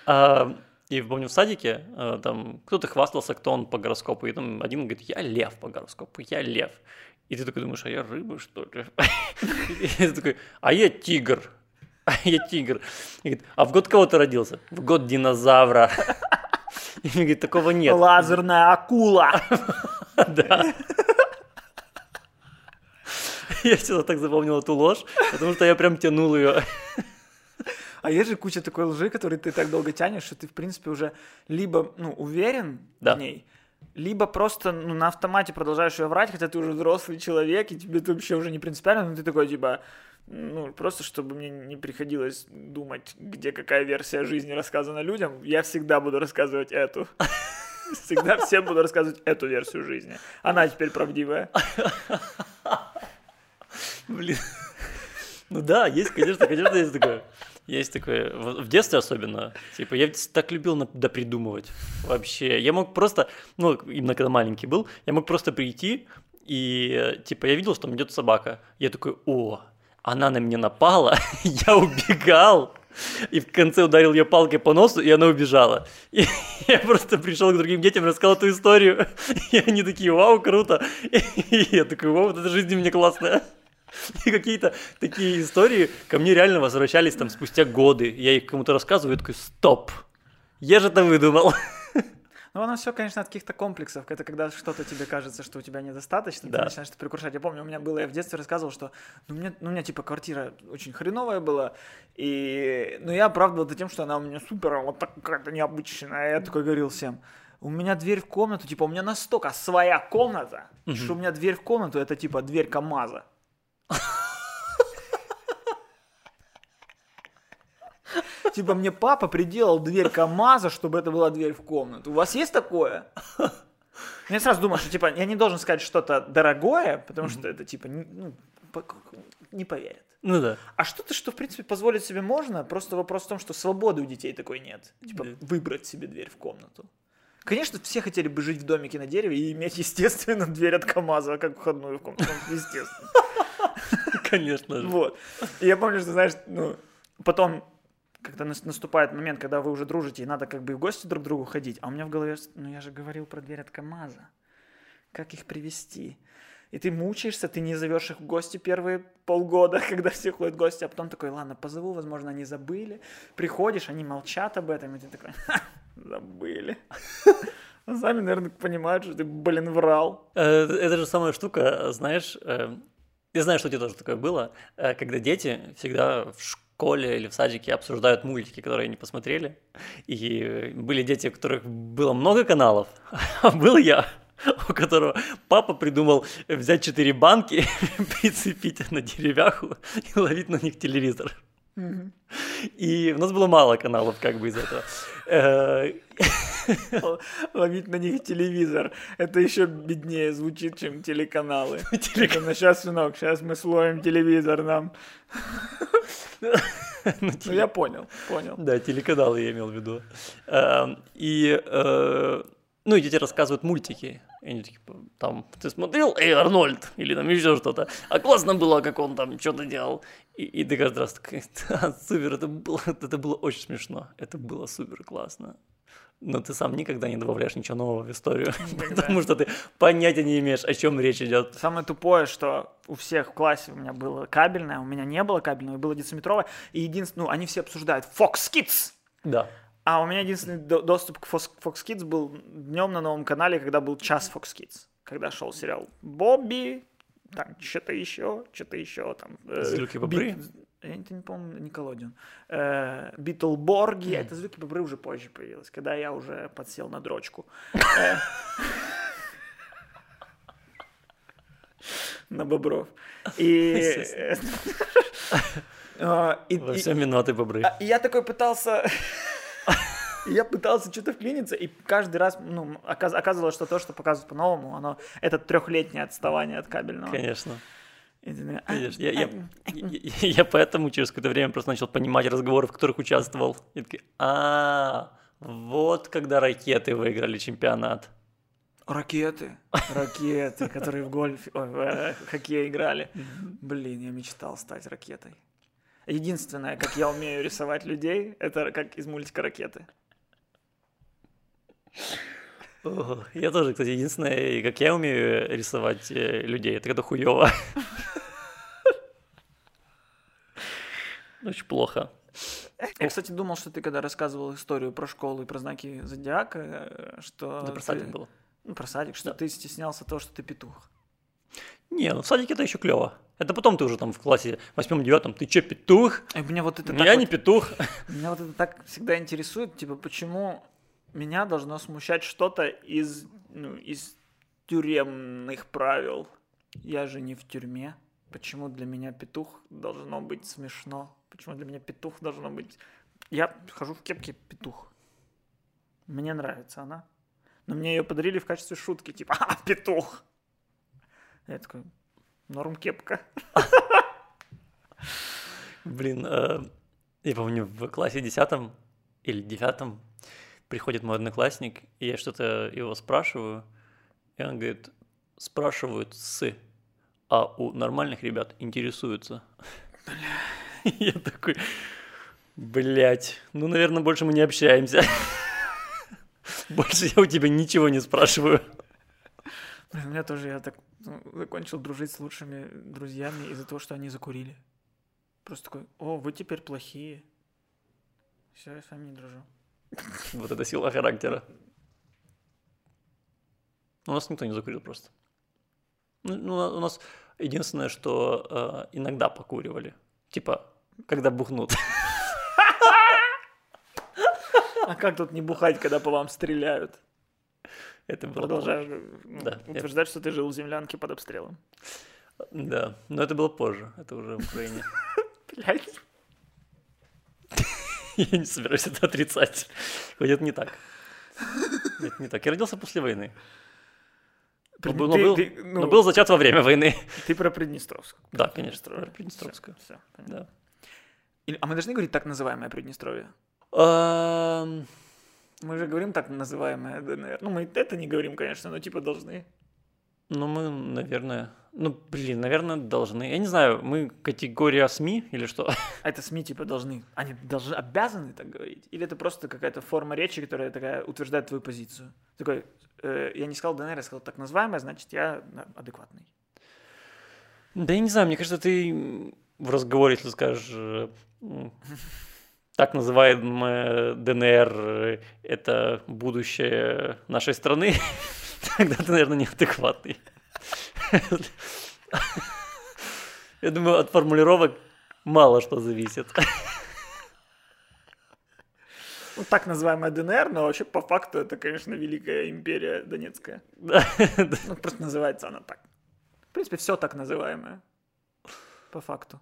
А, И помню в садике, э, там кто-то хвастался, кто он по гороскопу, и там один говорит, я лев по гороскопу, я лев. И ты такой думаешь, а я рыба, что ли? И ты такой, а я тигр, а я тигр. И говорит, а в год кого ты родился? В год динозавра. И мне говорит, такого нет. Лазерная акула. Да. Я всегда так запомнил эту ложь, потому что я прям тянул ее. А есть же куча такой лжи, которую ты так долго тянешь, что ты, в принципе, уже либо ну, уверен Да. в ней, либо просто ну, на автомате продолжаешь ее врать, хотя ты уже взрослый человек, и тебе это вообще уже не принципиально, но ты такой, типа, ну, просто чтобы мне не приходилось думать, где какая версия жизни рассказана людям, я всегда буду рассказывать эту. Всегда всем буду рассказывать эту версию жизни. Она теперь правдивая. Блин. Ну да, есть, конечно, конечно, есть такое. Есть такое. В детстве особенно. Типа, я так любил допридумывать. Вообще. Я мог просто, ну, именно когда маленький был, я мог просто прийти, и, типа, я видел, что там идет собака. Я такой, о, она на меня напала, я убегал. И в конце ударил ее палкой по носу, и она убежала. И я просто пришел к другим детям, рассказал эту историю. И они такие, вау, круто. И я такой, вау, вот эта жизнь у меня классная. И какие-то такие истории ко мне реально возвращались там спустя годы. Я их кому-то рассказываю, и такой, стоп, я же это выдумал. Ну, оно все, конечно, от каких-то комплексов. Это когда что-то тебе кажется, что у тебя недостаточно, Да. ты начинаешь это прикрушать. Я помню, у меня было, я в детстве рассказывал, что ну, мне, ну, у меня типа квартира очень хреновая была, и, ну, я оправдывал это тем, что она у меня супер, вот так какая-то необычная. Я такой говорил всем, У меня дверь в комнату, типа, у меня настолько своя комната, что у меня дверь в комнату это типа дверь КамАЗа. Типа мне папа приделал дверь КамАЗа, чтобы это была дверь в комнату. У вас есть такое? Я сразу думаю, что типа я не должен сказать что-то дорогое, потому что это типа не, ну, не поверят. Ну да. А что-то, что в принципе позволить себе можно, просто вопрос в том, что свободы у детей такой нет. Типа Да. выбрать себе дверь в комнату. Конечно, все хотели бы жить в домике на дереве и иметь, естественно, дверь от КамАЗа, как входную в комнату. Ну, Естественно. Конечно же. Вот. И я помню, что, знаешь, ну, потом, когда нас- наступает момент, когда вы уже дружите, и надо как бы в гости друг к другу ходить, а у меня в голове, ну, я же говорил про дверь от КамАЗа. Как их привести? И ты мучаешься, ты не зовешь их в гости первые полгода, когда все ходят в гости, а потом такой, ладно, позову, возможно, они забыли. Приходишь, они молчат об этом, и ты такой, «Ха, забыли. А Сами, наверное, понимают, что ты, блин, врал. Э, Это же самая штука, знаешь, э, я знаю, что у тебя тоже такое было, э, когда дети всегда в школе или в садике обсуждают мультики, которые они посмотрели. И были дети, у которых было много каналов, а был я, у которого папа придумал взять четыре банки, прицепить на деревяху и ловить на них телевизор. И у нас было мало каналов как бы из этого. Э, Ловить на них телевизор. Это еще беднее звучит, чем телеканалы. Телеканалы. Ну, сейчас, сынок, сейчас мы словим телевизор нам. ну, Ну, я понял, понял. Да, телеканалы я имел в виду. Эм, И, э, ну, и дети рассказывают мультики. И они такие, там, ты смотрел, эй, Арнольд, или там еще что-то. А классно было, как он там что-то делал. И, и ты каждый раз такой, да, супер, это было, это было очень смешно. Это было супер классно. Но ты сам никогда не добавляешь ничего нового в историю, Никогда. потому что ты понятия не имеешь, о чем речь идет. Самое тупое, что у всех в классе у меня было кабельное, у меня не было кабельного, было дециметровое. И единственное, ну, они все обсуждают Fox Kids. Да. А у меня единственный до- доступ к Fox, Kids был днем на новом канале, когда был час Fox Kids. Когда шел сериал Бобби, там что-то еще, что-то еще. Там, э, Злюки бобры? Я это не помню, Николодион. Э, Битлборги, это Злюки бобры уже позже появилось, когда я уже подсел на дрочку. Э, На бобров. И... и- Во всем виноваты бобры. а, и я такой пытался... и Я пытался что-то вклиниться, и каждый раз, ну, оказ- оказывалось, что то, что показывают по-новому, оно это трехлетнее отставание от кабельного. Конечно. Ты такой, «А, Конечно, я, я, а, я, я поэтому через какое-то время просто начал понимать разговоры, в которых участвовал. И такой, а, вот когда ракеты выиграли чемпионат. Ракеты, ракеты, которые в гольфе, ой, в э, хоккей играли. Блин, я мечтал стать ракетой. Единственное, как я умею рисовать людей, это как из мультика «Ракеты». Я тоже, кстати, единственное, как я умею рисовать э, людей, это когда хуево. Очень плохо. Я, кстати, думал, что ты когда рассказывал историю про школу и про знаки зодиака, э, что... Это про садик было. Ну, про садик, что Да. ты стеснялся того, что ты петух. Не, ну в садике это еще клево. Это потом ты уже там в классе восьмом-девятом, ты че, петух? И меня вот это Я так не вот- петух. Меня вот это так всегда интересует, типа, почему меня должно смущать что-то из, ну, из тюремных правил. Я же не в тюрьме. Почему для меня петух должно быть смешно? Почему для меня петух должно быть... Я хожу в кепке петух. Мне нравится она. Но мне ее подарили в качестве шутки, типа, а, петух. Я такой, норм кепка. Блин, э, я помню, в классе десятом или девятом приходит мой одноклассник, и я что-то его спрашиваю, и он говорит, спрашивают с, а у нормальных ребят интересуются. Я такой, блять, ну, наверное, больше мы не общаемся. Больше я у тебя ничего не спрашиваю. Блин, у меня тоже я так ну, закончил дружить с лучшими друзьями из-за того, что они закурили. Просто такой, о, вы теперь плохие. Все, я с вами не дружу. Вот это сила характера. У нас никто не закурил просто. Ну, ну, у нас единственное, что э, иногда покуривали. Типа, когда бухнут. А как тут не бухать, когда по вам стреляют? Это было Продолжаешь ну, Да, я- утверждать, что ты жил в землянке под обстрелом. Да, но это было позже, это уже в Украине. Блять. Я не собираюсь это отрицать. Хоть это не так. Это не так. Я родился после войны. Но был, но Ты- был- ты- ну, но был зачат во время войны. Ты про Приднестровск. Да, конечно, про Приднестровскую. Все, Да. А мы должны говорить так называемое Приднестровье? Мы же говорим так называемое ДНР. Ну, мы это не говорим, конечно, но типа должны. Ну, мы, наверное... Ну, блин, наверное, должны. Я не знаю, мы категория СМИ или что? А это СМИ типа должны. Они должны, обязаны так говорить? Или это просто какая-то форма речи, которая такая утверждает твою позицию? Такой, э, я не сказал ДНР, я сказал так называемое, значит, я да, адекватный. Да я не знаю, мне кажется, ты в разговоре, если скажешь э, так называемая ДНР э, – это будущее нашей страны, тогда ты, наверное, неадекватный. Я думаю, от формулировок мало что зависит. Ну, так называемая ДНР, но вообще по факту это, конечно, Великая империя Донецкая. Да. Ну, просто называется она так. В принципе, все так называемое. По факту.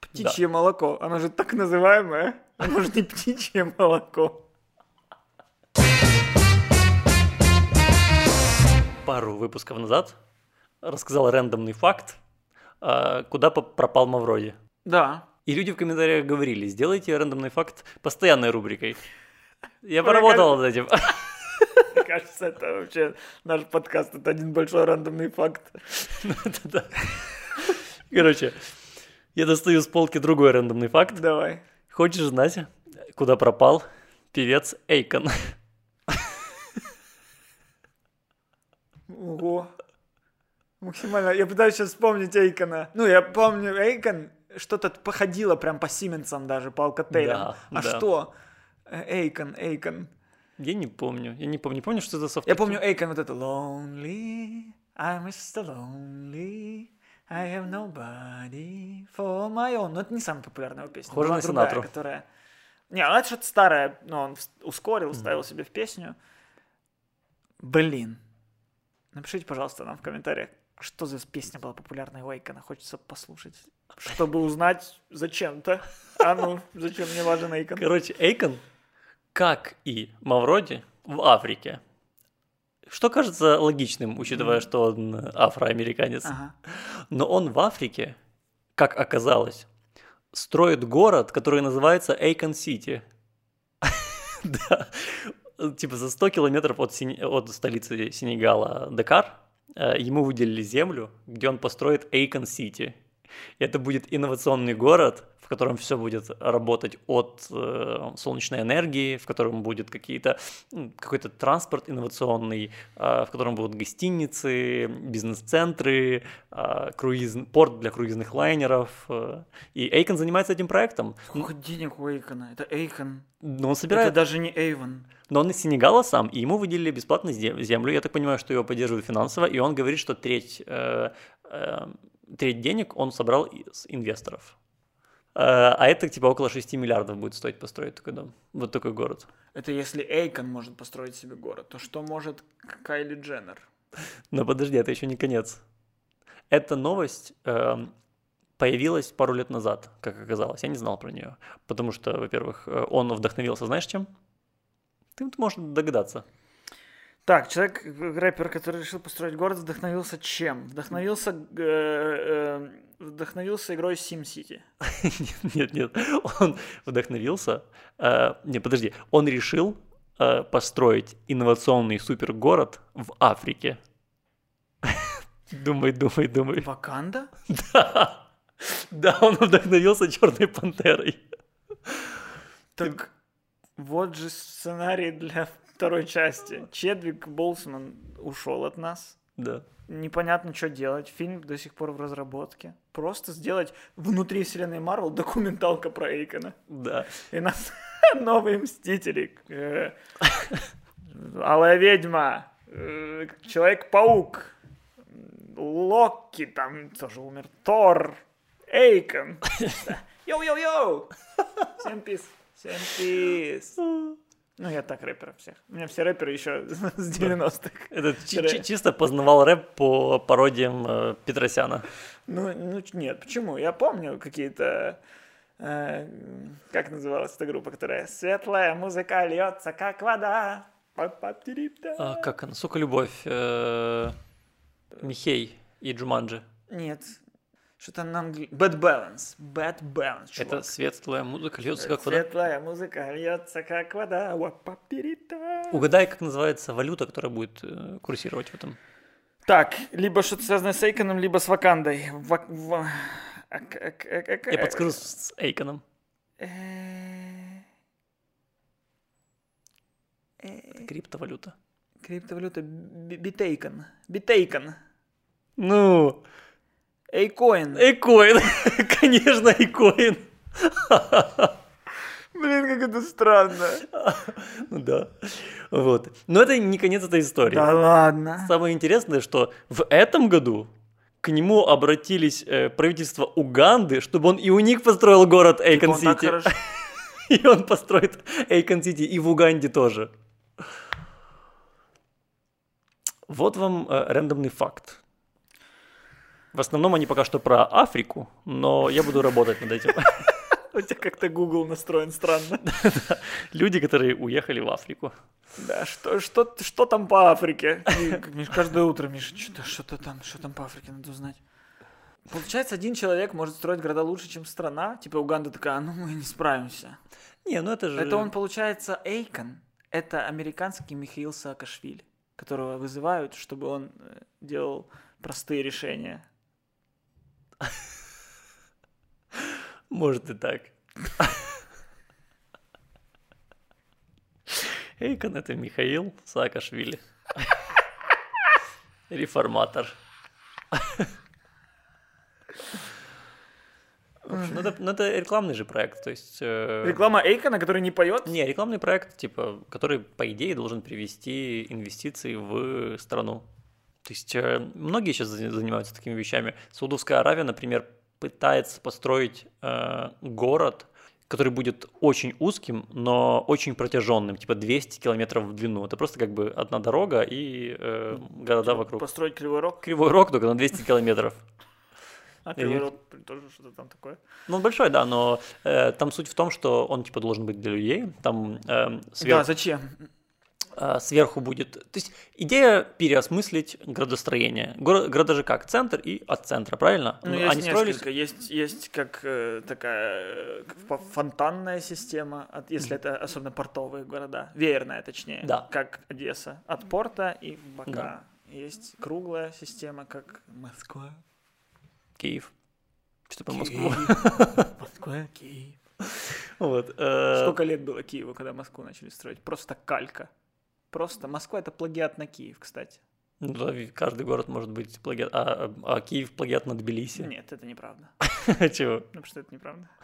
Птичье молоко. Оно же так называемое. Оно же не птичье молоко. Пару выпусков назад рассказал рандомный факт, а, куда пропал Мавроди. Да. И люди в комментариях говорили, сделайте рандомный факт постоянной рубрикой. Я поработал над этим. Мне кажется, это вообще наш подкаст. Это один большой рандомный факт. Да. Короче, я достаю с полки другой рандомный факт. Давай. Хочешь знать, куда пропал певец Эйкон? Ого. Максимально. Я пытаюсь сейчас вспомнить Эйкона. Ну, я помню, Эйкон что-то походило прям по Сименсам даже, по Алкателям. Да, а да. что? Э, Эйкон, Эйкон. Я не помню, я не помню, не помню, что это за Я помню Эйкон вот это Lonely, I'm Mr. Lonely, I have nobody for my own. Но это не самая популярная песня. Была на другая, Синатру. которая... Не, ну это что-то старое, но он ускорил, вставил себе в песню. Блин. Напишите, пожалуйста, нам в комментариях, что за песня была популярная у Эйкона. Хочется послушать, чтобы узнать зачем-то. А ну, зачем мне важен Эйкон? Короче, Эйкон, как и Мавроди, в Африке. Что кажется логичным, учитывая, что он афроамериканец. Ага. Но он в Африке, как оказалось, строит город, который называется Эйкон-Сити. Да. Типа за 100 километров от, Сени- от столицы Сенегала Дакар э, ему выделили землю, где он построит Эйкон-Сити. И это будет инновационный город, в котором все будет работать от э, солнечной энергии, в котором будет какие-то какой-то транспорт инновационный, э, в котором будут гостиницы, бизнес-центры, э, круиз, порт для круизных лайнеров. э. И Эйкон занимается этим проектом. Сколько денег у Эйкона? Это Эйкон. Но он Это собирает, даже не Эйвен. но он из Сенегала сам, и ему выделили бесплатно зе- землю. Я так понимаю, что его поддерживают финансово, и он говорит, что треть, э, э, треть денег он собрал из инвесторов. Э, а это типа около 6 миллиардов будет стоить построить такой дом, вот такой город. Это если Эйкон может построить себе город, то что может Кайли Дженнер? Но подожди, это еще не конец. Эта новость эм, появилась пару лет назад, как оказалось. Я не знал про нее. Потому что, во-первых, э, он вдохновился, знаешь, чем? Ты можешь догадаться. Так, человек, э, рэпер, который решил построить город, вдохновился чем? Вдохновился, э, э, вдохновился игрой SimCity. Нет, нет, он вдохновился. э, не, подожди, он решил э, построить инновационный супергород в Африке. Думай, думай, думай. Ваканда? Да, да, он вдохновился Черной пантерой. Так вот же сценарий для второй части. Чедвик Болсман ушел от нас. Да. Непонятно, что делать. Фильм до сих пор в разработке. Просто сделать внутри вселенной Марвел документалка про Эйкона. Да. И нас новые мстители. э, Алая ведьма. э, Человек-паук. Локи там тоже умер. Тор. Эйкон. Yo-yo-yo. Всем peace. Всем peace. Ну, я так рэперов всех. У меня все рэперы еще с 90-х. Это чи- чисто познавал рэп по пародиям э, Петросяна. Ну, ну, нет, почему? Я помню какие-то... э, как называлась эта группа, которая «Светлая музыка льется, как вода». А, как она? Сука, любовь. э, Михей и Джуманджи. Нет. Что-то на английском. Bad Balance. Bad Balance, Это чувак. светлая музыка, льется как вода. Светлая музыка льется, как вода. Угадай, как называется валюта, которая будет э, курсировать в этом. Так, либо что-то связанное с Эйконом, либо с Вакандой. Ва- ва- а к- а к- а к- а к- Я подскажу с Эйконом. Э, Это криптовалюта. Криптовалюта би- битейкон. Битейкон. Ну, Эйкоин. Эйкоин. Конечно, Эйкоин. Блин, как это странно. Ну да. Вот. Но это не конец этой истории. Да ладно. Самое интересное, что в этом году к нему обратились э, правительство Уганды, чтобы он и у них построил город Типа Эйкон-Сити. И он построит Эйкон-Сити и в Уганде тоже. Вот вам э, рандомный факт. В основном они пока что про Африку, но я буду работать над этим. У тебя как-то Google настроен странно. Люди, которые уехали в Африку. Да, что, что, что там по Африке? Миш, каждое утро, Миша, что-то, что-то там, что там по Африке, надо узнать. Получается, один человек может строить города лучше, чем страна. Типа Уганда такая, «А, ну мы не справимся. Не, ну это же... Это он, получается, Эйкон. Это американский Михаил Саакашвили, которого вызывают, чтобы он э, делал простые решения. Может и так. Эйкон это Михаил Саакашвили. Реформатор. Общем, ну это, ну это рекламный же проект, то есть... э, Реклама Эйкона, который не поет? Не, рекламный проект, типа, который, по идее, должен привести инвестиции в страну. То есть э, многие сейчас за- занимаются такими вещами. Саудовская Аравия, например, пытается построить э, город, который будет очень узким, но очень протяженным, типа 200 километров в длину. Это просто как бы одна дорога и э, города вокруг. Построить Кривой Рог? Кривой рог только на 200 километров. А Кривой Рог тоже что-то там такое. Ну, он большой, да, но э, там суть в том, что он типа должен быть для людей. Там э, Да, зачем? Э, сверху будет. То есть идея переосмыслить градостроение. Горо- города же как? Центр и от центра, правильно? Ну, Ну, есть Они строились. Есть, есть как э, такая э, фонтанная система, от, если это особенно портовые города, веерная точнее, Да. как Одесса, от порта и в бока. Да. Есть круглая система, как Москва. Киев. Что-то про Москву. Москва, Киев. Вот. э, Сколько лет было Киеву, когда Москву начали строить? Просто калька. Просто Москва это плагиат на Киев, кстати. ну да, каждый город может быть плагиат. А, а Киев плагиат на Тбилиси. Нет, это неправда. Чего? Ну, потому что это неправда.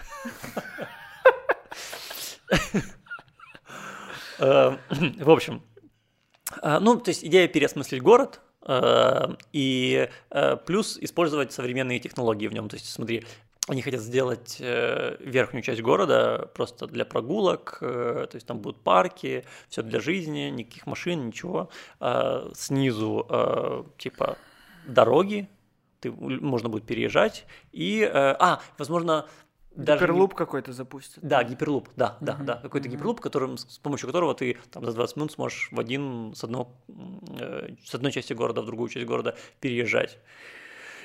Э, В общем, э, ну, то есть идея переосмыслить город э, и плюс использовать современные технологии в нем. То есть, смотри, они хотят сделать э, верхнюю часть города просто для прогулок, э, то есть там будут парки, все для жизни, никаких машин, ничего. Э, Снизу э, типа дороги, ты, можно будет переезжать. И, а, возможно, даже... не- Гиперлуп какой-то запустят. да, гиперлуп, да, да, да. Какой-то гиперлуп, которым, с помощью которого ты там за 20 минут сможешь в один, с, одного, м, э, с одной части города в другую часть города переезжать.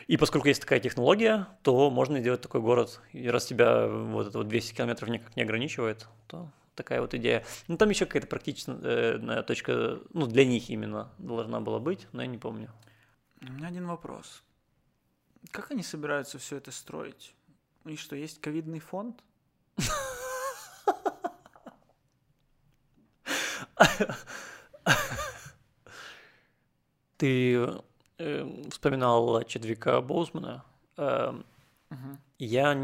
И поскольку есть такая технология, то можно сделать такой город. И раз тебя вот это вот 200 километров никак не ограничивает, то такая вот идея. Ну, там еще какая-то практичная точка, ну, для них именно должна была быть, но я не помню. У меня один вопрос. Как они собираются все это строить? У них что, есть ковидный фонд? Ты э, вспоминал Чедвика Боузмана. Э, Мгм. Я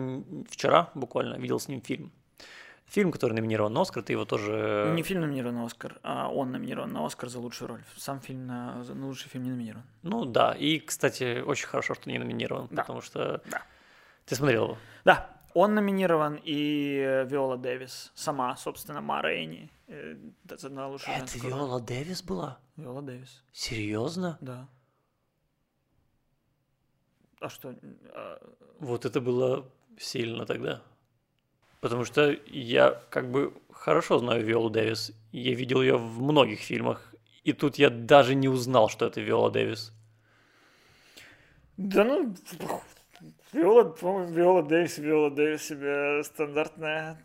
вчера буквально видел с ним фильм. Фильм, который номинирован на Оскар, ты его тоже... Ну, Не фильм номинирован на Оскар, а он номинирован на Оскар за лучшую роль. Сам фильм на, на лучший фильм не номинирован. Ну да, и, кстати, очень хорошо, что не номинирован, Да. потому что... Да. Ты смотрел его? Да, Он номинирован и э, Виола Дэвис. Сама, собственно, Ма Рейни. э, Это женскую роль. Виола Дэвис была? Виола Дэвис, Серьезно? да. А что? а, Вот это было сильно тогда. Потому что я как бы хорошо знаю Виолу Дэвис. Я видел ее в многих фильмах. И тут я даже не узнал, что это Виола Дэвис. Да ну, Виола, по-моему, Виола Дэвис, Виола Дэвис себе стандартная.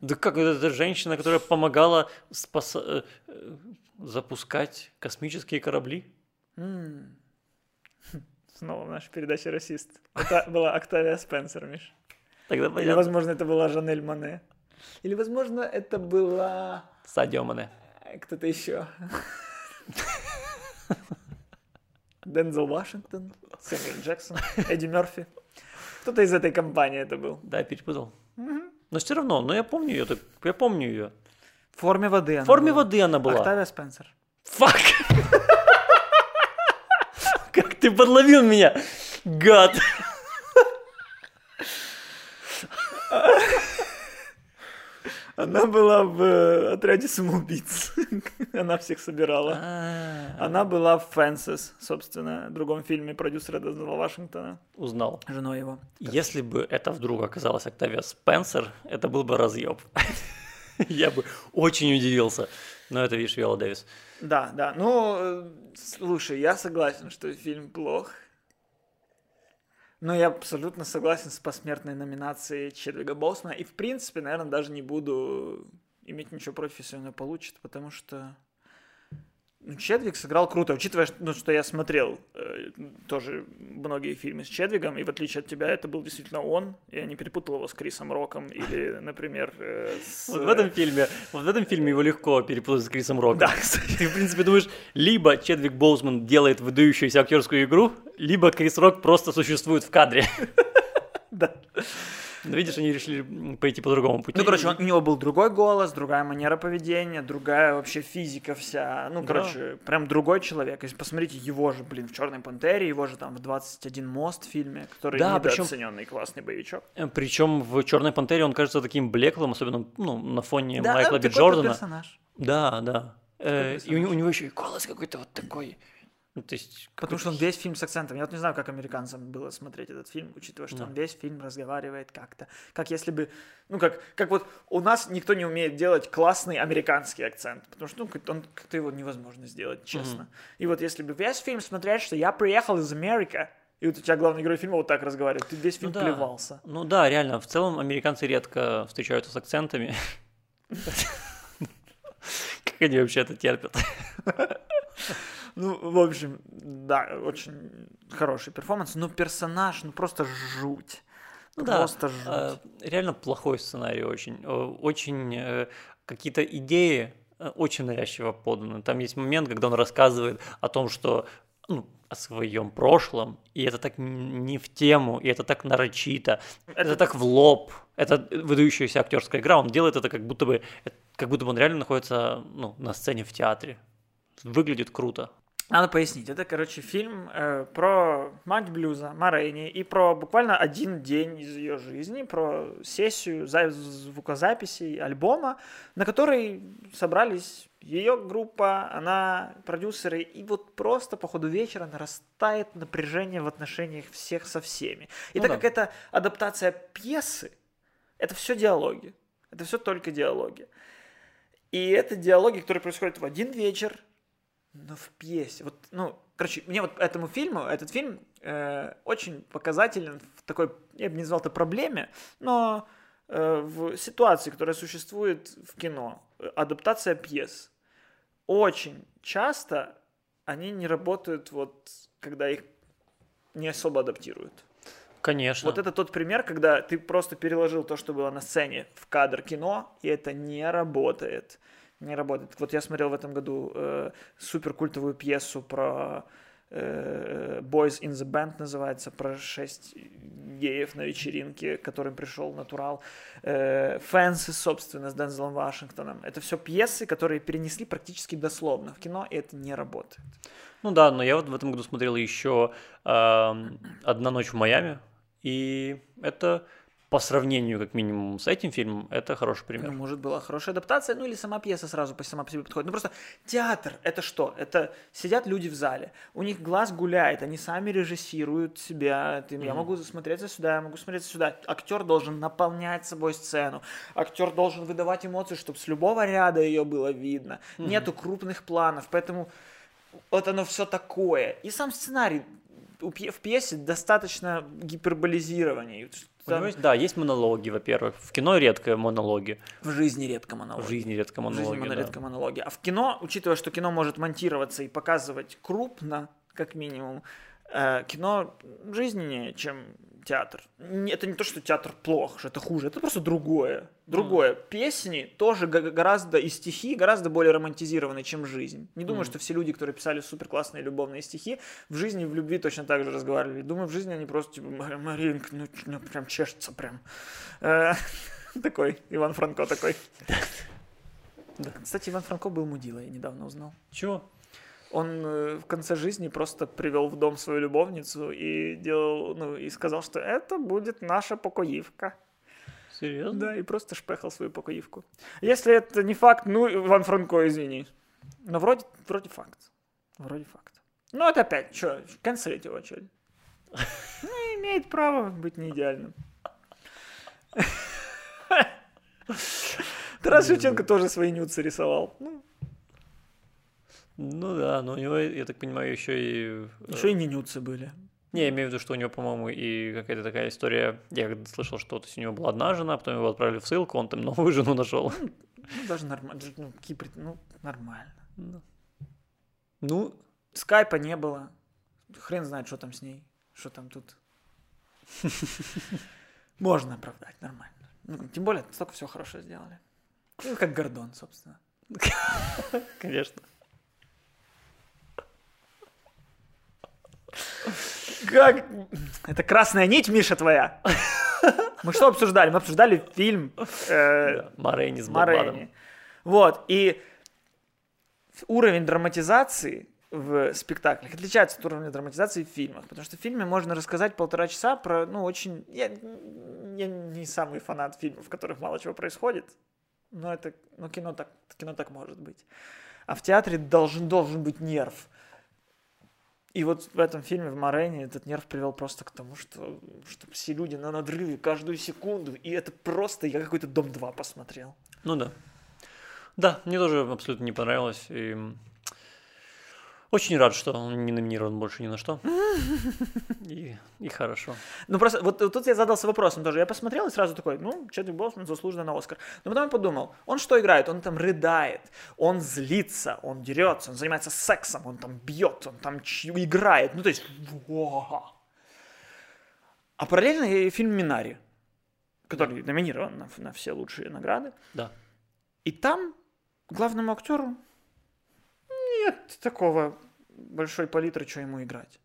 Да как это, это женщина, которая помогала спаса- э, запускать космические корабли? М. Снова в нашей передаче «Расист». Это была Октавия Спенсер, Миш. Тогда Или, понятно. возможно, это была Жанель Мане. Или, возможно, это была Садио Мане. э, кто-то еще. Дензел Вашингтон, Сэмюэл Джексон, Эдди Мерфи. Кто-то из этой компании это был. Да, перепутал. Но все равно, но я помню ее, так- я помню ее. В форме воды она В форме была. воды она была. Октавия Спенсер. Фак! Ты подловил меня, гад! Она была в э, отряде самоубийц. Она всех собирала. А, Она была в Fences, собственно, другом фильме продюсера Дензела Вашингтона, Узнал. женой его. Если бы это вдруг оказалась Октавия Спенсер, это был бы разъеб. Я бы очень удивился. Но это, видишь, Виола Дэвис. Да, да. Ну, слушай, я согласен, что фильм плох. Но я абсолютно согласен с посмертной номинацией Чедвига Боусмана. И, в принципе, наверное, даже не буду иметь ничего против, если он ее получит, потому что ну, Чедвик сыграл круто, учитывая, что, ну, что я смотрел э, тоже многие фильмы с Чедвигом, и в отличие от тебя, это был действительно он. Я не перепутал его с Крисом Роком или, например, э, с... Вот в этом фильме, вот в этом фильме его легко перепутать с Крисом Роком. Да, кстати. Ты, в принципе, думаешь, либо Чедвик Боузман делает выдающуюся актерскую игру, либо Крис Рок просто существует в кадре. Да. Но видишь, они решили пойти по другому пути. Ну, короче, он- у него был другой голос, другая манера поведения, другая вообще физика вся. Ну, Да. короче, прям другой человек. Если посмотрите его же, блин, в Черной пантере, его же там в 21 мост фильме, который Да, недооцененный классный боевичок. Причем в Черной пантере он кажется таким блеклым, особенно ну, на фоне Да, Майкла Би Джордана. персонаж. Да, да. Э, персонаж. и у, него- у него еще и голос какой-то вот такой. Ну, то есть, Потому что он весь фильм с акцентом. Я вот не знаю, как американцам было смотреть этот фильм, учитывая, что Да. он весь фильм разговаривает как-то. Как если бы... Ну, как, как вот у нас никто не умеет делать классный американский акцент. Потому что, ну, он, как-то его невозможно сделать, честно. И вот если бы весь фильм смотреть, что я приехал из Америки, и вот у тебя главный герой фильма вот так разговаривает, ты весь фильм Ну да. плевался. Ну да, реально, в целом американцы редко встречаются с акцентами. Как они вообще это терпят? Ну, в общем, да, очень хороший перформанс, но персонаж, ну, просто жуть. Ну да, Просто жуть. э, реально плохой сценарий очень. Э, Очень э, какие-то идеи э, очень навязчиво поданы. Там есть момент, когда он рассказывает о том, что ну, о своем прошлом, и это так не в тему, и это так нарочито, это, так в лоб, это выдающаяся актерская игра, он делает это как будто бы, как будто бы он реально находится ну, на сцене в театре. Выглядит круто. Надо пояснить. Это, короче, фильм э, про мать блюза Морейни и про буквально один день из ее жизни, про сессию за- звукозаписей альбома, на которой собрались ее группа, она, продюсеры, и вот просто по ходу вечера нарастает напряжение в отношениях всех со всеми. И Ну так да. как это адаптация пьесы, это все диалоги. Это все только диалоги. И это диалоги, которые происходят в один вечер, но в пьесе. Вот, ну, короче, мне вот этому фильму, этот фильм э, очень показателен в такой, я бы не назвал это проблеме, но э, в ситуации, которая существует в кино, адаптация пьес. Очень часто они не работают вот, когда их не особо адаптируют. Конечно. Вот это тот пример, когда ты просто переложил то, что было на сцене, в кадр кино, и это не работает. Не работает. Вот я смотрел в этом году э, суперкультовую пьесу про э, Boys in the Band называется, про шесть геев на вечеринке, к которым пришел натурал. Э, Фэнси, собственно, с Дензелом Вашингтоном. Это все пьесы, которые перенесли практически дословно в кино, и это не работает. Ну да, но я вот в этом году смотрел еще эм, «Одна ночь в Майами», и это по сравнению, как минимум, с этим фильмом, это хороший пример. Ну, может, была хорошая адаптация, ну или сама пьеса сразу по сама по себе подходит. Ну просто театр — это что? Это сидят люди в зале, у них глаз гуляет, они сами режиссируют себя. Ты, Я могу смотреться сюда, я могу смотреться сюда. Актер должен наполнять собой сцену. Актер должен выдавать эмоции, чтобы с любого ряда ее было видно. Mm-hmm. Нету крупных планов, поэтому вот оно все такое. И сам сценарий в пьесе достаточно гиперболизирования. Там... Да, есть монологи, во-первых. В кино редко монологи. В жизни редко монологи. В жизни редко монологи, В жизни да. редко монологи. А в кино, учитывая, что кино может монтироваться и показывать крупно, как минимум, кино жизненнее, чем театр. Это не то, что театр плох, что это хуже, это просто другое. Другое. Mm. Песни тоже гораздо, и стихи гораздо более романтизированы, чем жизнь. Не думаю, mm. что все люди, которые писали супер классные любовные стихи, в жизни в любви точно так же разговаривали. Думаю, в жизни они просто типа, Маринка, ну, ну прям чешется прям. Э, такой, Иван Франко такой. Кстати, Иван Франко был мудила, я недавно узнал. Чего? Он э, в конце жизни просто привел в дом свою любовницу и делал, ну, и сказал, что это будет наша покоивка. Серьезно? Да, и просто шпехал свою покоивку. Если это не факт, ну, Иван Франко, извини. Но вроде, вроде факт. Вроде факт. Ну, это опять, что, канцелить его, что Ну, имеет право быть не идеальным. Тарас Шевченко тоже свои нюцы рисовал. Ну, ну да, но у него, я так понимаю, еще и... Еще и не нюцы были. Не, я имею в виду, что у него, по-моему, и какая-то такая история. Я слышал, что вот у него была одна жена, потом его отправили в ссылку, он там новую жену нашел. Ну, ну даже нормально. Ну, Кипр, ну, нормально. Ну. ну, скайпа не было. Хрен знает, что там с ней. Что там тут. Можно оправдать, нормально. Ну, тем более, столько всего хорошо сделали. Ну, как Гордон, собственно. Конечно. Как? Это красная нить, Миша, твоя. Мы что обсуждали? Мы обсуждали фильм э, Морейни с Морейни. Вот, и уровень драматизации в спектаклях отличается от уровня драматизации в фильмах, потому что в фильме можно рассказать полтора часа про, ну, очень... Я, я не самый фанат фильмов, в которых мало чего происходит, но это, ну, кино так, кино так может быть. А в театре должен, должен быть нерв и вот в этом фильме, в Морене, этот нерв привел просто к тому, что, что все люди на надрыве каждую секунду, и это просто, я какой-то «Дом-2» посмотрел. Ну да. Да, мне тоже абсолютно не понравилось, и очень рад, что он не номинирован больше ни на что. И, и хорошо. Ну просто вот тут я задался вопросом тоже. Я посмотрел и сразу такой, ну, Чедвик Боусман заслуженно на Оскар. Но потом я подумал, он что играет? Он там рыдает, он злится, он дерется, он занимается сексом, он там бьет, он там играет. Ну то есть, А параллельно фильм «Минари», который номинирован на, на все лучшие награды. Да. И там главному актеру нет такого большой палитры, что ему играть.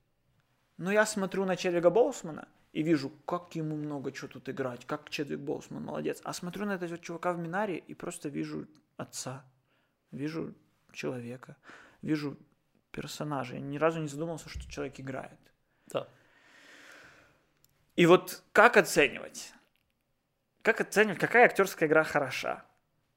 Но я смотрю на Чедвига Боусмана и вижу, как ему много чего тут играть, как Чедвик Боусман молодец. А смотрю на этого чувака в Минаре и просто вижу отца, вижу человека, вижу персонажа. Я ни разу не задумался, что человек играет. Да. И вот как оценивать? Как оценивать, какая актерская игра хороша?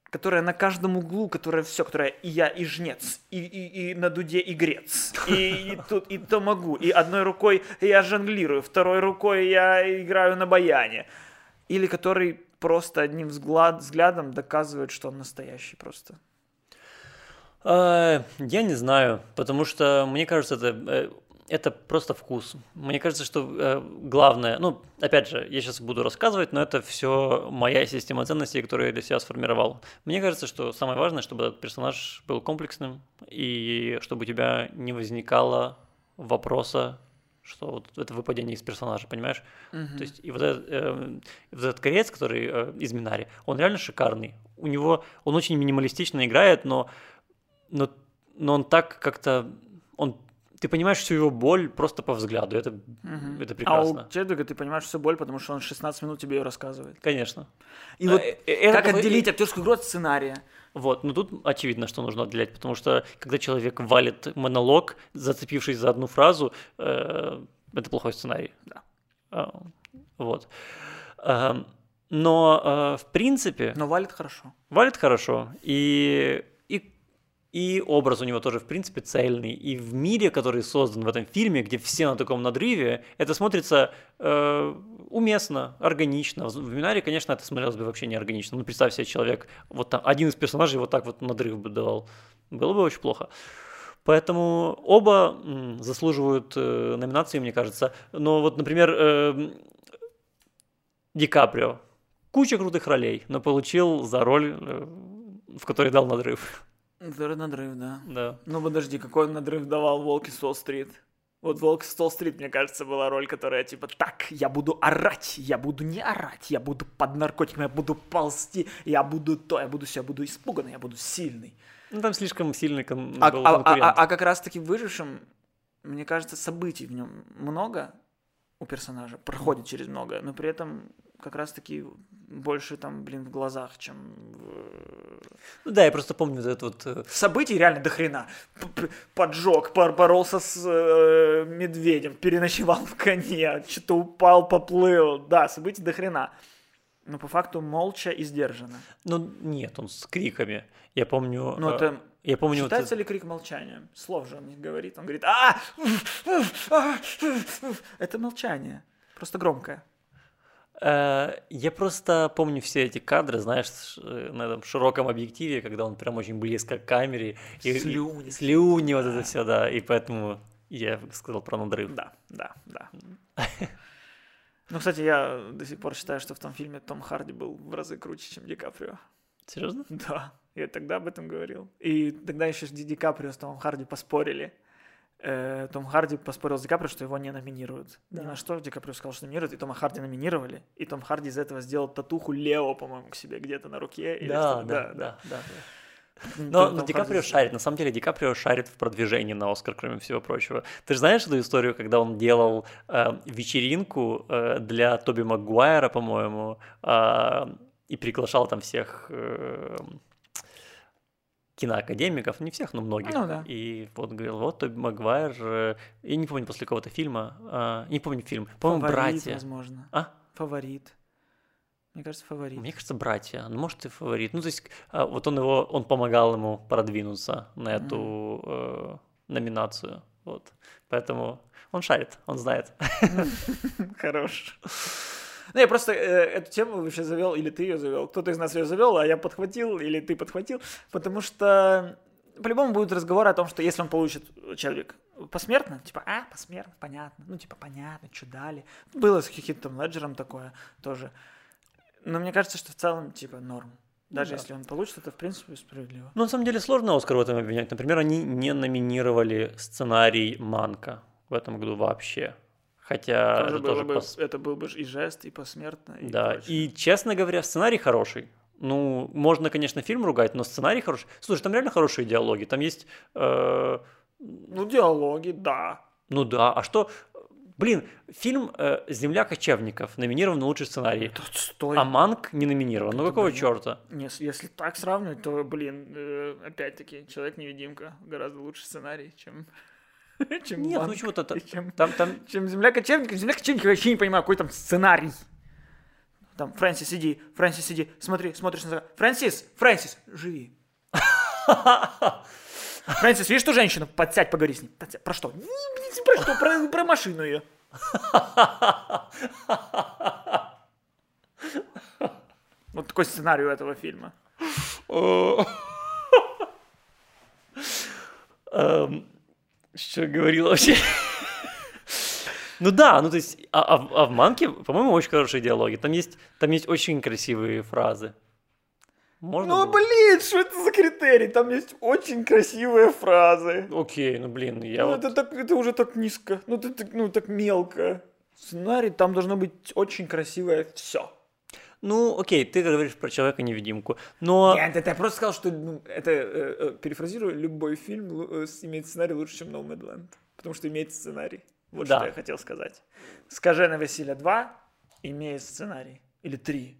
Которая на каждом углу, которая все, которая и я, и жнец, и, и, и на дуде и грец, и, и тут, и то могу, и одной рукой я жонглирую, второй рукой я играю на баяне, или который просто одним взгляд, взглядом доказывает, что он настоящий просто. А, я не знаю, потому что мне кажется, это э, это просто вкус. Мне кажется, что э, главное, ну, опять же, я сейчас буду рассказывать, но это все моя система ценностей, которую я для себя сформировал. Мне кажется, что самое важное, чтобы этот персонаж был комплексным, и чтобы у тебя не возникало вопроса, что вот это выпадение из персонажа, понимаешь? Uh-huh. То есть, и вот этот, э, вот этот корец, который э, из Минари, он реально шикарный. У него, он очень минималистично играет, но, но, но он так как-то, он ты понимаешь всю его боль просто по взгляду. Это, угу. это прекрасно. А у Чедвига ты понимаешь всю боль, потому что он 16 минут тебе ее рассказывает. Конечно. И а, вот э, э, как это... отделить актерскую игру от сценария? Вот, ну тут очевидно, что нужно отделять, потому что когда человек валит монолог, зацепившись за одну фразу, э, это плохой сценарий. Да. А, вот. А, Но, э, в принципе, Но валит хорошо. валит хорошо. И, и, образ у него тоже, в принципе, цельный. И в мире, который создан в этом фильме, где все на таком надрыве, это смотрится э, уместно, органично. В Минаре, конечно, это смотрелось бы вообще не органично. Ну, представь себе, человек, вот там, один из персонажей вот так вот надрыв бы давал. Было бы очень плохо. Поэтому оба заслуживают э, номинации, мне кажется. Но вот, например, э, Ди Каприо. Куча крутых ролей, но получил за роль, э, в которой дал надрыв. Это надрыв, да. Да. Ну подожди, какой он надрыв давал Волки с Уолл-стрит? Вот Волк с Уолл-стрит, мне кажется, была роль, которая типа так, я буду орать, я буду не орать, я буду под наркотиками, я буду ползти, я буду то, я буду все, я буду испуганный, я буду сильный. Ну, там слишком сильный кон- А, был а- а- а- а как раз-таки выжившим, мне кажется, событий в нем много у персонажа, проходит через много, но при этом как раз-таки больше там, блин, в глазах, чем в... Ну да, я просто помню вот этот вот... э, Событий реально до хрена. Поджег, боролся с э, медведем, переночевал в коне, что-то упал, поплыл. Да, событий до хрена. Но по факту молча и сдержанно. Ну, нет, он с криками. Я помню... Ну, э, это Я помню... вот Считается это- ли крик молчанием? Слов же он не говорит. Он говорит а Это молчание. Просто громкое. Э, Я просто помню все эти кадры, знаешь, э, на этом широком объективе, когда он прям очень близко к камере. И, и- Слюни. слюни, вот это все, да. И поэтому я сказал про надрыв. Да, да, да. Ну, кстати, я до сих пор считаю, что в том фильме Том Харди был в разы круче, чем Ди Каприо. Серьезно? Да, я тогда об этом говорил. И тогда еще Ди Ди Каприо с Томом Харди поспорили. Э, Том Харди поспорил с Ди Каприо, что его не номинируют. Ни на что Ди Каприо сказал, что номинируют, и Тома Харди номинировали. И Том Харди из этого сделал татуху Лео, по-моему, к себе где-то на руке. или Да, что-то. да, да, да. Том- Но, Том но Ди Каприо шарит. На самом деле Ди Каприо шарит в продвижении на Оскар, кроме всего прочего. Ты же знаешь эту историю, когда он делал э, вечеринку э, для Тоби Магуайра, по-моему, э, и приглашал там всех э, киноакадемиков, не всех, но многих. Ну да. И вот говорил, вот Тоби Магуайр, э, я не помню после какого-то фильма, э, не помню фильм, по-моему, «Братья». возможно. А? Фаворит. Мне кажется, фаворит. Мне кажется, братья. Ну, может, и фаворит. Ну, то есть, а, вот он его, он помогал ему продвинуться на эту э, номинацию. Вот. Поэтому он шарит, он знает. Хорош. Ну, я просто э, эту тему вообще завел, или ты ее завел. Кто-то из нас ее завел, а я подхватил, или ты подхватил. Потому что по-любому будет разговор о том, что если он получит человек посмертно, типа, а, посмертно, понятно. Ну, типа, понятно, что дали. Было с Хитом Леджером такое тоже. Но мне кажется, что в целом, типа, норм. Даже да. если он получит, это, в принципе, справедливо. Ну, на самом деле, сложно Оскар в этом обвинять. Например, они не номинировали сценарий Манка в этом году вообще. Хотя это тоже бы- пос- Это был бы и жест, и посмертно. И Да, прочее. и, честно говоря, сценарий хороший. Ну, можно, конечно, фильм ругать, но сценарий хороший. Слушай, там реально хорошие диалоги. Там есть... э, Ну, диалоги, да. Ну да, а что... Блин, фильм э, «Земля кочевников» номинирован на лучший сценарий, Тут стой. а «Манк» не номинирован. Ну Это какого бред. черта? С- если так сравнивать, то, блин, э, опять-таки, Человек-невидимка гораздо лучше сценарий, чем... чем Нет, ну Манк, чего-то... и Чем, Там, там... чем Земля кочевников. Земля кочевников я вообще не понимаю, какой там сценарий. Там, Фрэнсис, иди, Фрэнсис, иди, смотри, смотришь на... Фрэнсис, Фрэнсис, живи. Фрэнсис, видишь ту женщину? Подсядь, поговори с ней. Подсядь. Про что? Про что? Про, про машину ее. Вот такой сценарий у этого фильма. Эм, Что я говорил вообще? Ну да, ну то есть, а, а в- а в «Манке», по-моему, очень хорошие диалоги. Там есть, там есть очень красивые фразы. Можно Ну, было? блин, что это за критерий? Там есть очень красивые фразы. Окей, ну блин, я ну, вот... это, так, это уже так низко. Ну, это так, ну, так мелко. Сценарий, там должно быть очень красивое все. Ну, окей, ты говоришь про Человека-невидимку, но... Нет, это я просто сказал, что, ну, это, э, э, перефразирую, любой фильм э, имеет сценарий лучше, чем Nomadland. Потому что имеет сценарий. Вот Да. что я хотел сказать. Скажи на Василия 2 имеет сценарий. Или 3.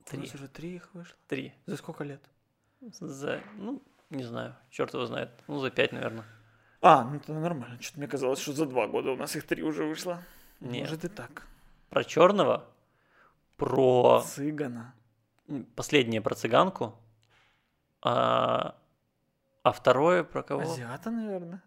У Три. нас уже 3 их вышло. Три. За сколько лет? За, ну, не знаю, черт его знает. Ну, за пять, наверное. А, ну это нормально. Что-то мне казалось, что за два года у нас их три уже вышло. Нет. Может и так. Про черного? Про Цыгана. последнее про цыганку, а, а второе про кого? Азиата, наверное.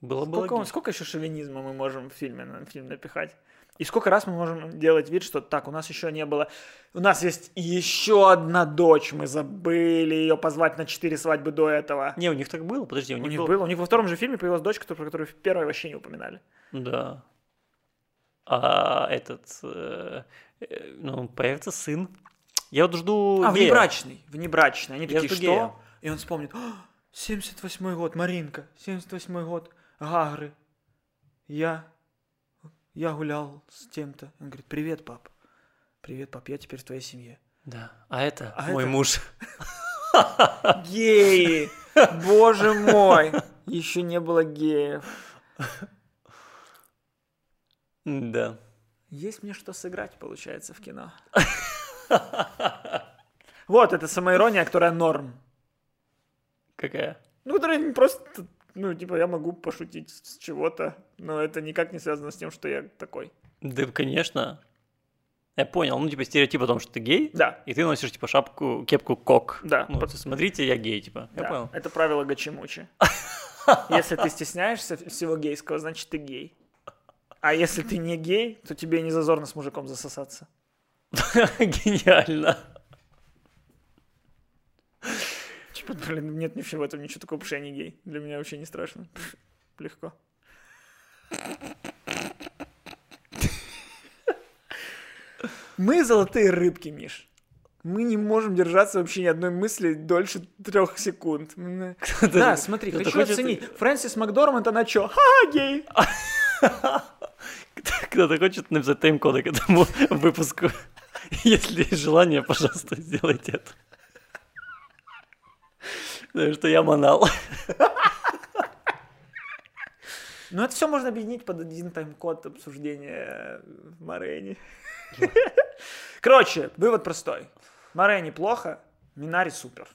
Было бы Сколько, еще шовинизма мы можем в фильме на фильм напихать? И сколько раз мы можем делать вид, что так, у нас еще не было... У нас есть еще одна дочь, мы забыли ее позвать на четыре свадьбы до этого. Не, у них так было, подожди, у У них, них было... было, у них во втором же фильме появилась дочка, про которую в первой вообще не упоминали. Да. А этот, э, ну, появится сын. Я вот жду А, гея. внебрачный, внебрачный. Они Я такие, жду гея. что? И он вспомнит, «А, 78-й год, Маринка, 78-й год, Гагры. Я, я гулял с тем-то. Он говорит, привет, пап. Привет, пап, я теперь в твоей семье. Да. А это А мой это- муж. Геи! Боже мой! Еще не было геев. Да. Есть мне что сыграть, получается, в кино. Вот, это самоирония, которая норм. Какая? Ну, которая просто, ну, типа, я могу пошутить с чего-то, но это никак не связано с тем, что я такой. Да, конечно. Я понял. Ну, типа, стереотип о том, что ты гей, Да, и ты носишь, типа, шапку, кепку кок. Да. Ну, смотрите, я гей, типа. Я да. понял. Это правило Гачимучи. Если ты стесняешься всего гейского, значит, ты гей. А если ты не гей, то тебе не зазорно с мужиком засосаться. Гениально. Типа, блин, нет ни в этом ничего такого, потому что я не гей. Для меня вообще не страшно. Легко. Мы золотые рыбки, Миш. Мы не можем держаться вообще ни одной мысли дольше трех секунд. Да, смотри, хочу оценить. Фрэнсис Макдорманд, она чё? Ха, гей! Кто-то хочет написать тайм-коды к этому выпуску. Если есть желание, пожалуйста, сделайте это. Потому что я манал. Ну, это все можно объединить под один тайм-код обсуждения в Морене. Короче, вывод простой. Морени плохо, Минари супер.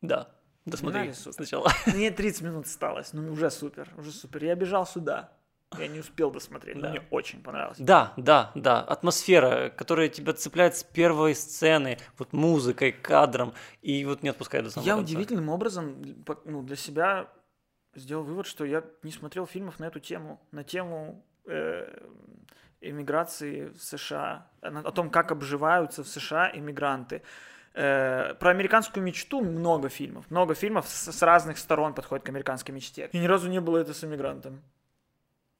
Да. Досмотри Минари супер. сначала. Мне 30 минут осталось, ну уже супер, уже супер. Я бежал сюда, я не успел досмотреть, но Да. мне очень понравилось. Да, да, да. Атмосфера, которая тебя цепляет с первой сцены, вот музыкой, кадром, и вот не отпускает до самого Я конца. удивительным образом ну, для себя сделал вывод, что я не смотрел фильмов на эту тему, на тему э, иммиграции в США, о на- о том, как обживаются в США иммигранты. Э, Про американскую мечту много фильмов. Много фильмов с, с разных сторон подходят к американской мечте. И ни разу не было это с иммигрантом.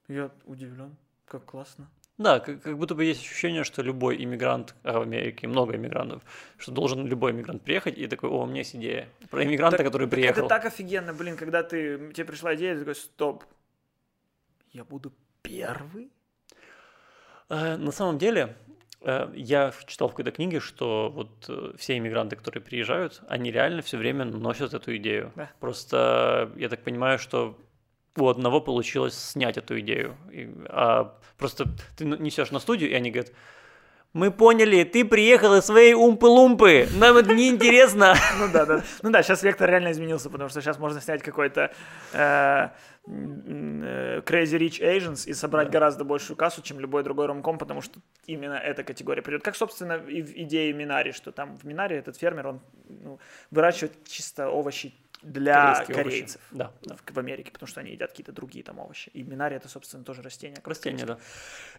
Я удивлен. Как классно. Да, как, как будто бы есть ощущение, что любой иммигрант, а в Америке много иммигрантов, что должен любой иммигрант приехать и такой, о, у меня есть идея. Про иммигранта, Так- который приехал. Это так офигенно, блин, когда ты, тебе пришла идея, ты такой, стоп, я буду первый? Э, На самом деле, э, я читал в какой-то книге, что вот э, все иммигранты, которые приезжают, они реально все время носят эту идею. Да. Просто я так понимаю, что у одного получилось снять эту идею. И, а просто ты несешь на студию, и они говорят, мы поняли, ты приехал из своей умпы-лумпы, нам это неинтересно. Ну да, да. Ну да, сейчас вектор реально изменился, потому что сейчас можно снять какой-то э, э, Crazy Rich Asians и собрать гораздо большую кассу, чем любой другой ромком, потому что именно эта категория придет. Как, собственно, и в идее Минари, что там в Минаре этот фермер, он ну, выращивает чисто овощи для Корейские корейцев. Да, да. В, в Америке, потому что они едят какие-то другие там овощи. И Минари это, собственно, тоже растение. как Растения, да.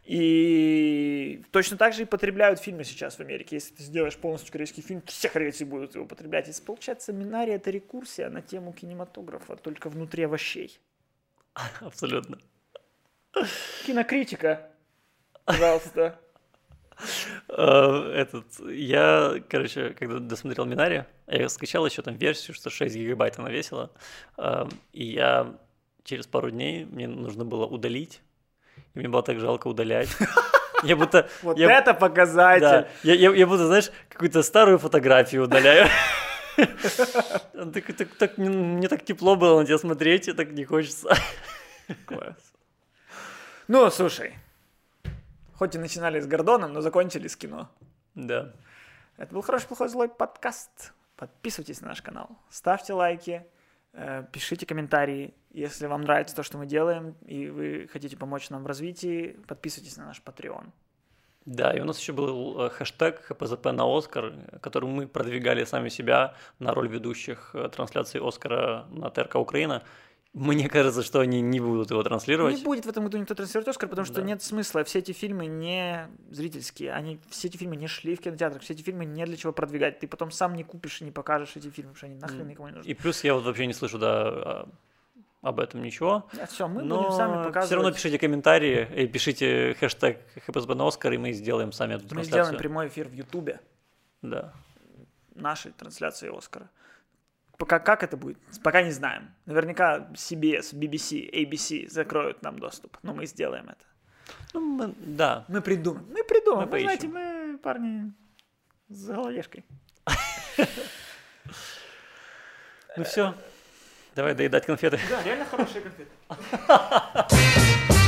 И точно так же и потребляют фильмы сейчас в Америке. Если ты сделаешь полностью корейский фильм, все корейцы будут его потреблять. И получается, Минари это рекурсия на тему кинематографа, только внутри овощей. Абсолютно. Кинокритика, пожалуйста. Э, Этот, я, короче, когда досмотрел Минари, я скачал еще там версию, что 6 гигабайт она весила, э, и я через пару дней мне нужно было удалить, и мне было так жалко удалять. Я будто... Вот я- это показатель. Да, я, я, я будто, знаешь, какую-то старую фотографию удаляю. Так, так, так, мне, мне так тепло было на тебя смотреть, и так не хочется. Класс. Ну, слушай. Хоть и начинали с Гордоном, но закончили с кино. Да. Это был хороший, плохой, злой подкаст. Подписывайтесь на наш канал, ставьте лайки, э, пишите комментарии. Если вам нравится то, что мы делаем, и вы хотите помочь нам в развитии, подписывайтесь на наш Patreon. Да, и у нас еще был э, хэштег ХПЗП на Оскар, который мы продвигали сами себя на роль ведущих э, трансляции Оскара на ТРК Украина. Мне кажется, что они не будут его транслировать. Не будет в этом году никто транслировать Оскар, потому что Да. нет смысла. Все эти фильмы не зрительские. Они, все эти фильмы не шли в кинотеатрах, все эти фильмы не для чего продвигать. Ты потом сам не купишь и не покажешь эти фильмы, потому что они нахрен никому не нужны. И плюс я вот вообще не слышу, да, а, об этом ничего. все, мы Но будем сами показывать. все равно пишите комментарии и пишите хэштег ХПСБ на Оскар, и мы сделаем сами эту Мы трансляцию. сделаем прямой эфир в Ютубе Да. нашей трансляции Оскара. Пока как это будет, пока не знаем. Наверняка CBS, BBC, ABC закроют нам доступ, но мы сделаем это. Ну, мы- да. Мы придумаем. Мы придумаем. Мы Вы знаете, мы парни с головешкой. Ну все. Давай доедать конфеты. Да, реально хорошие конфеты.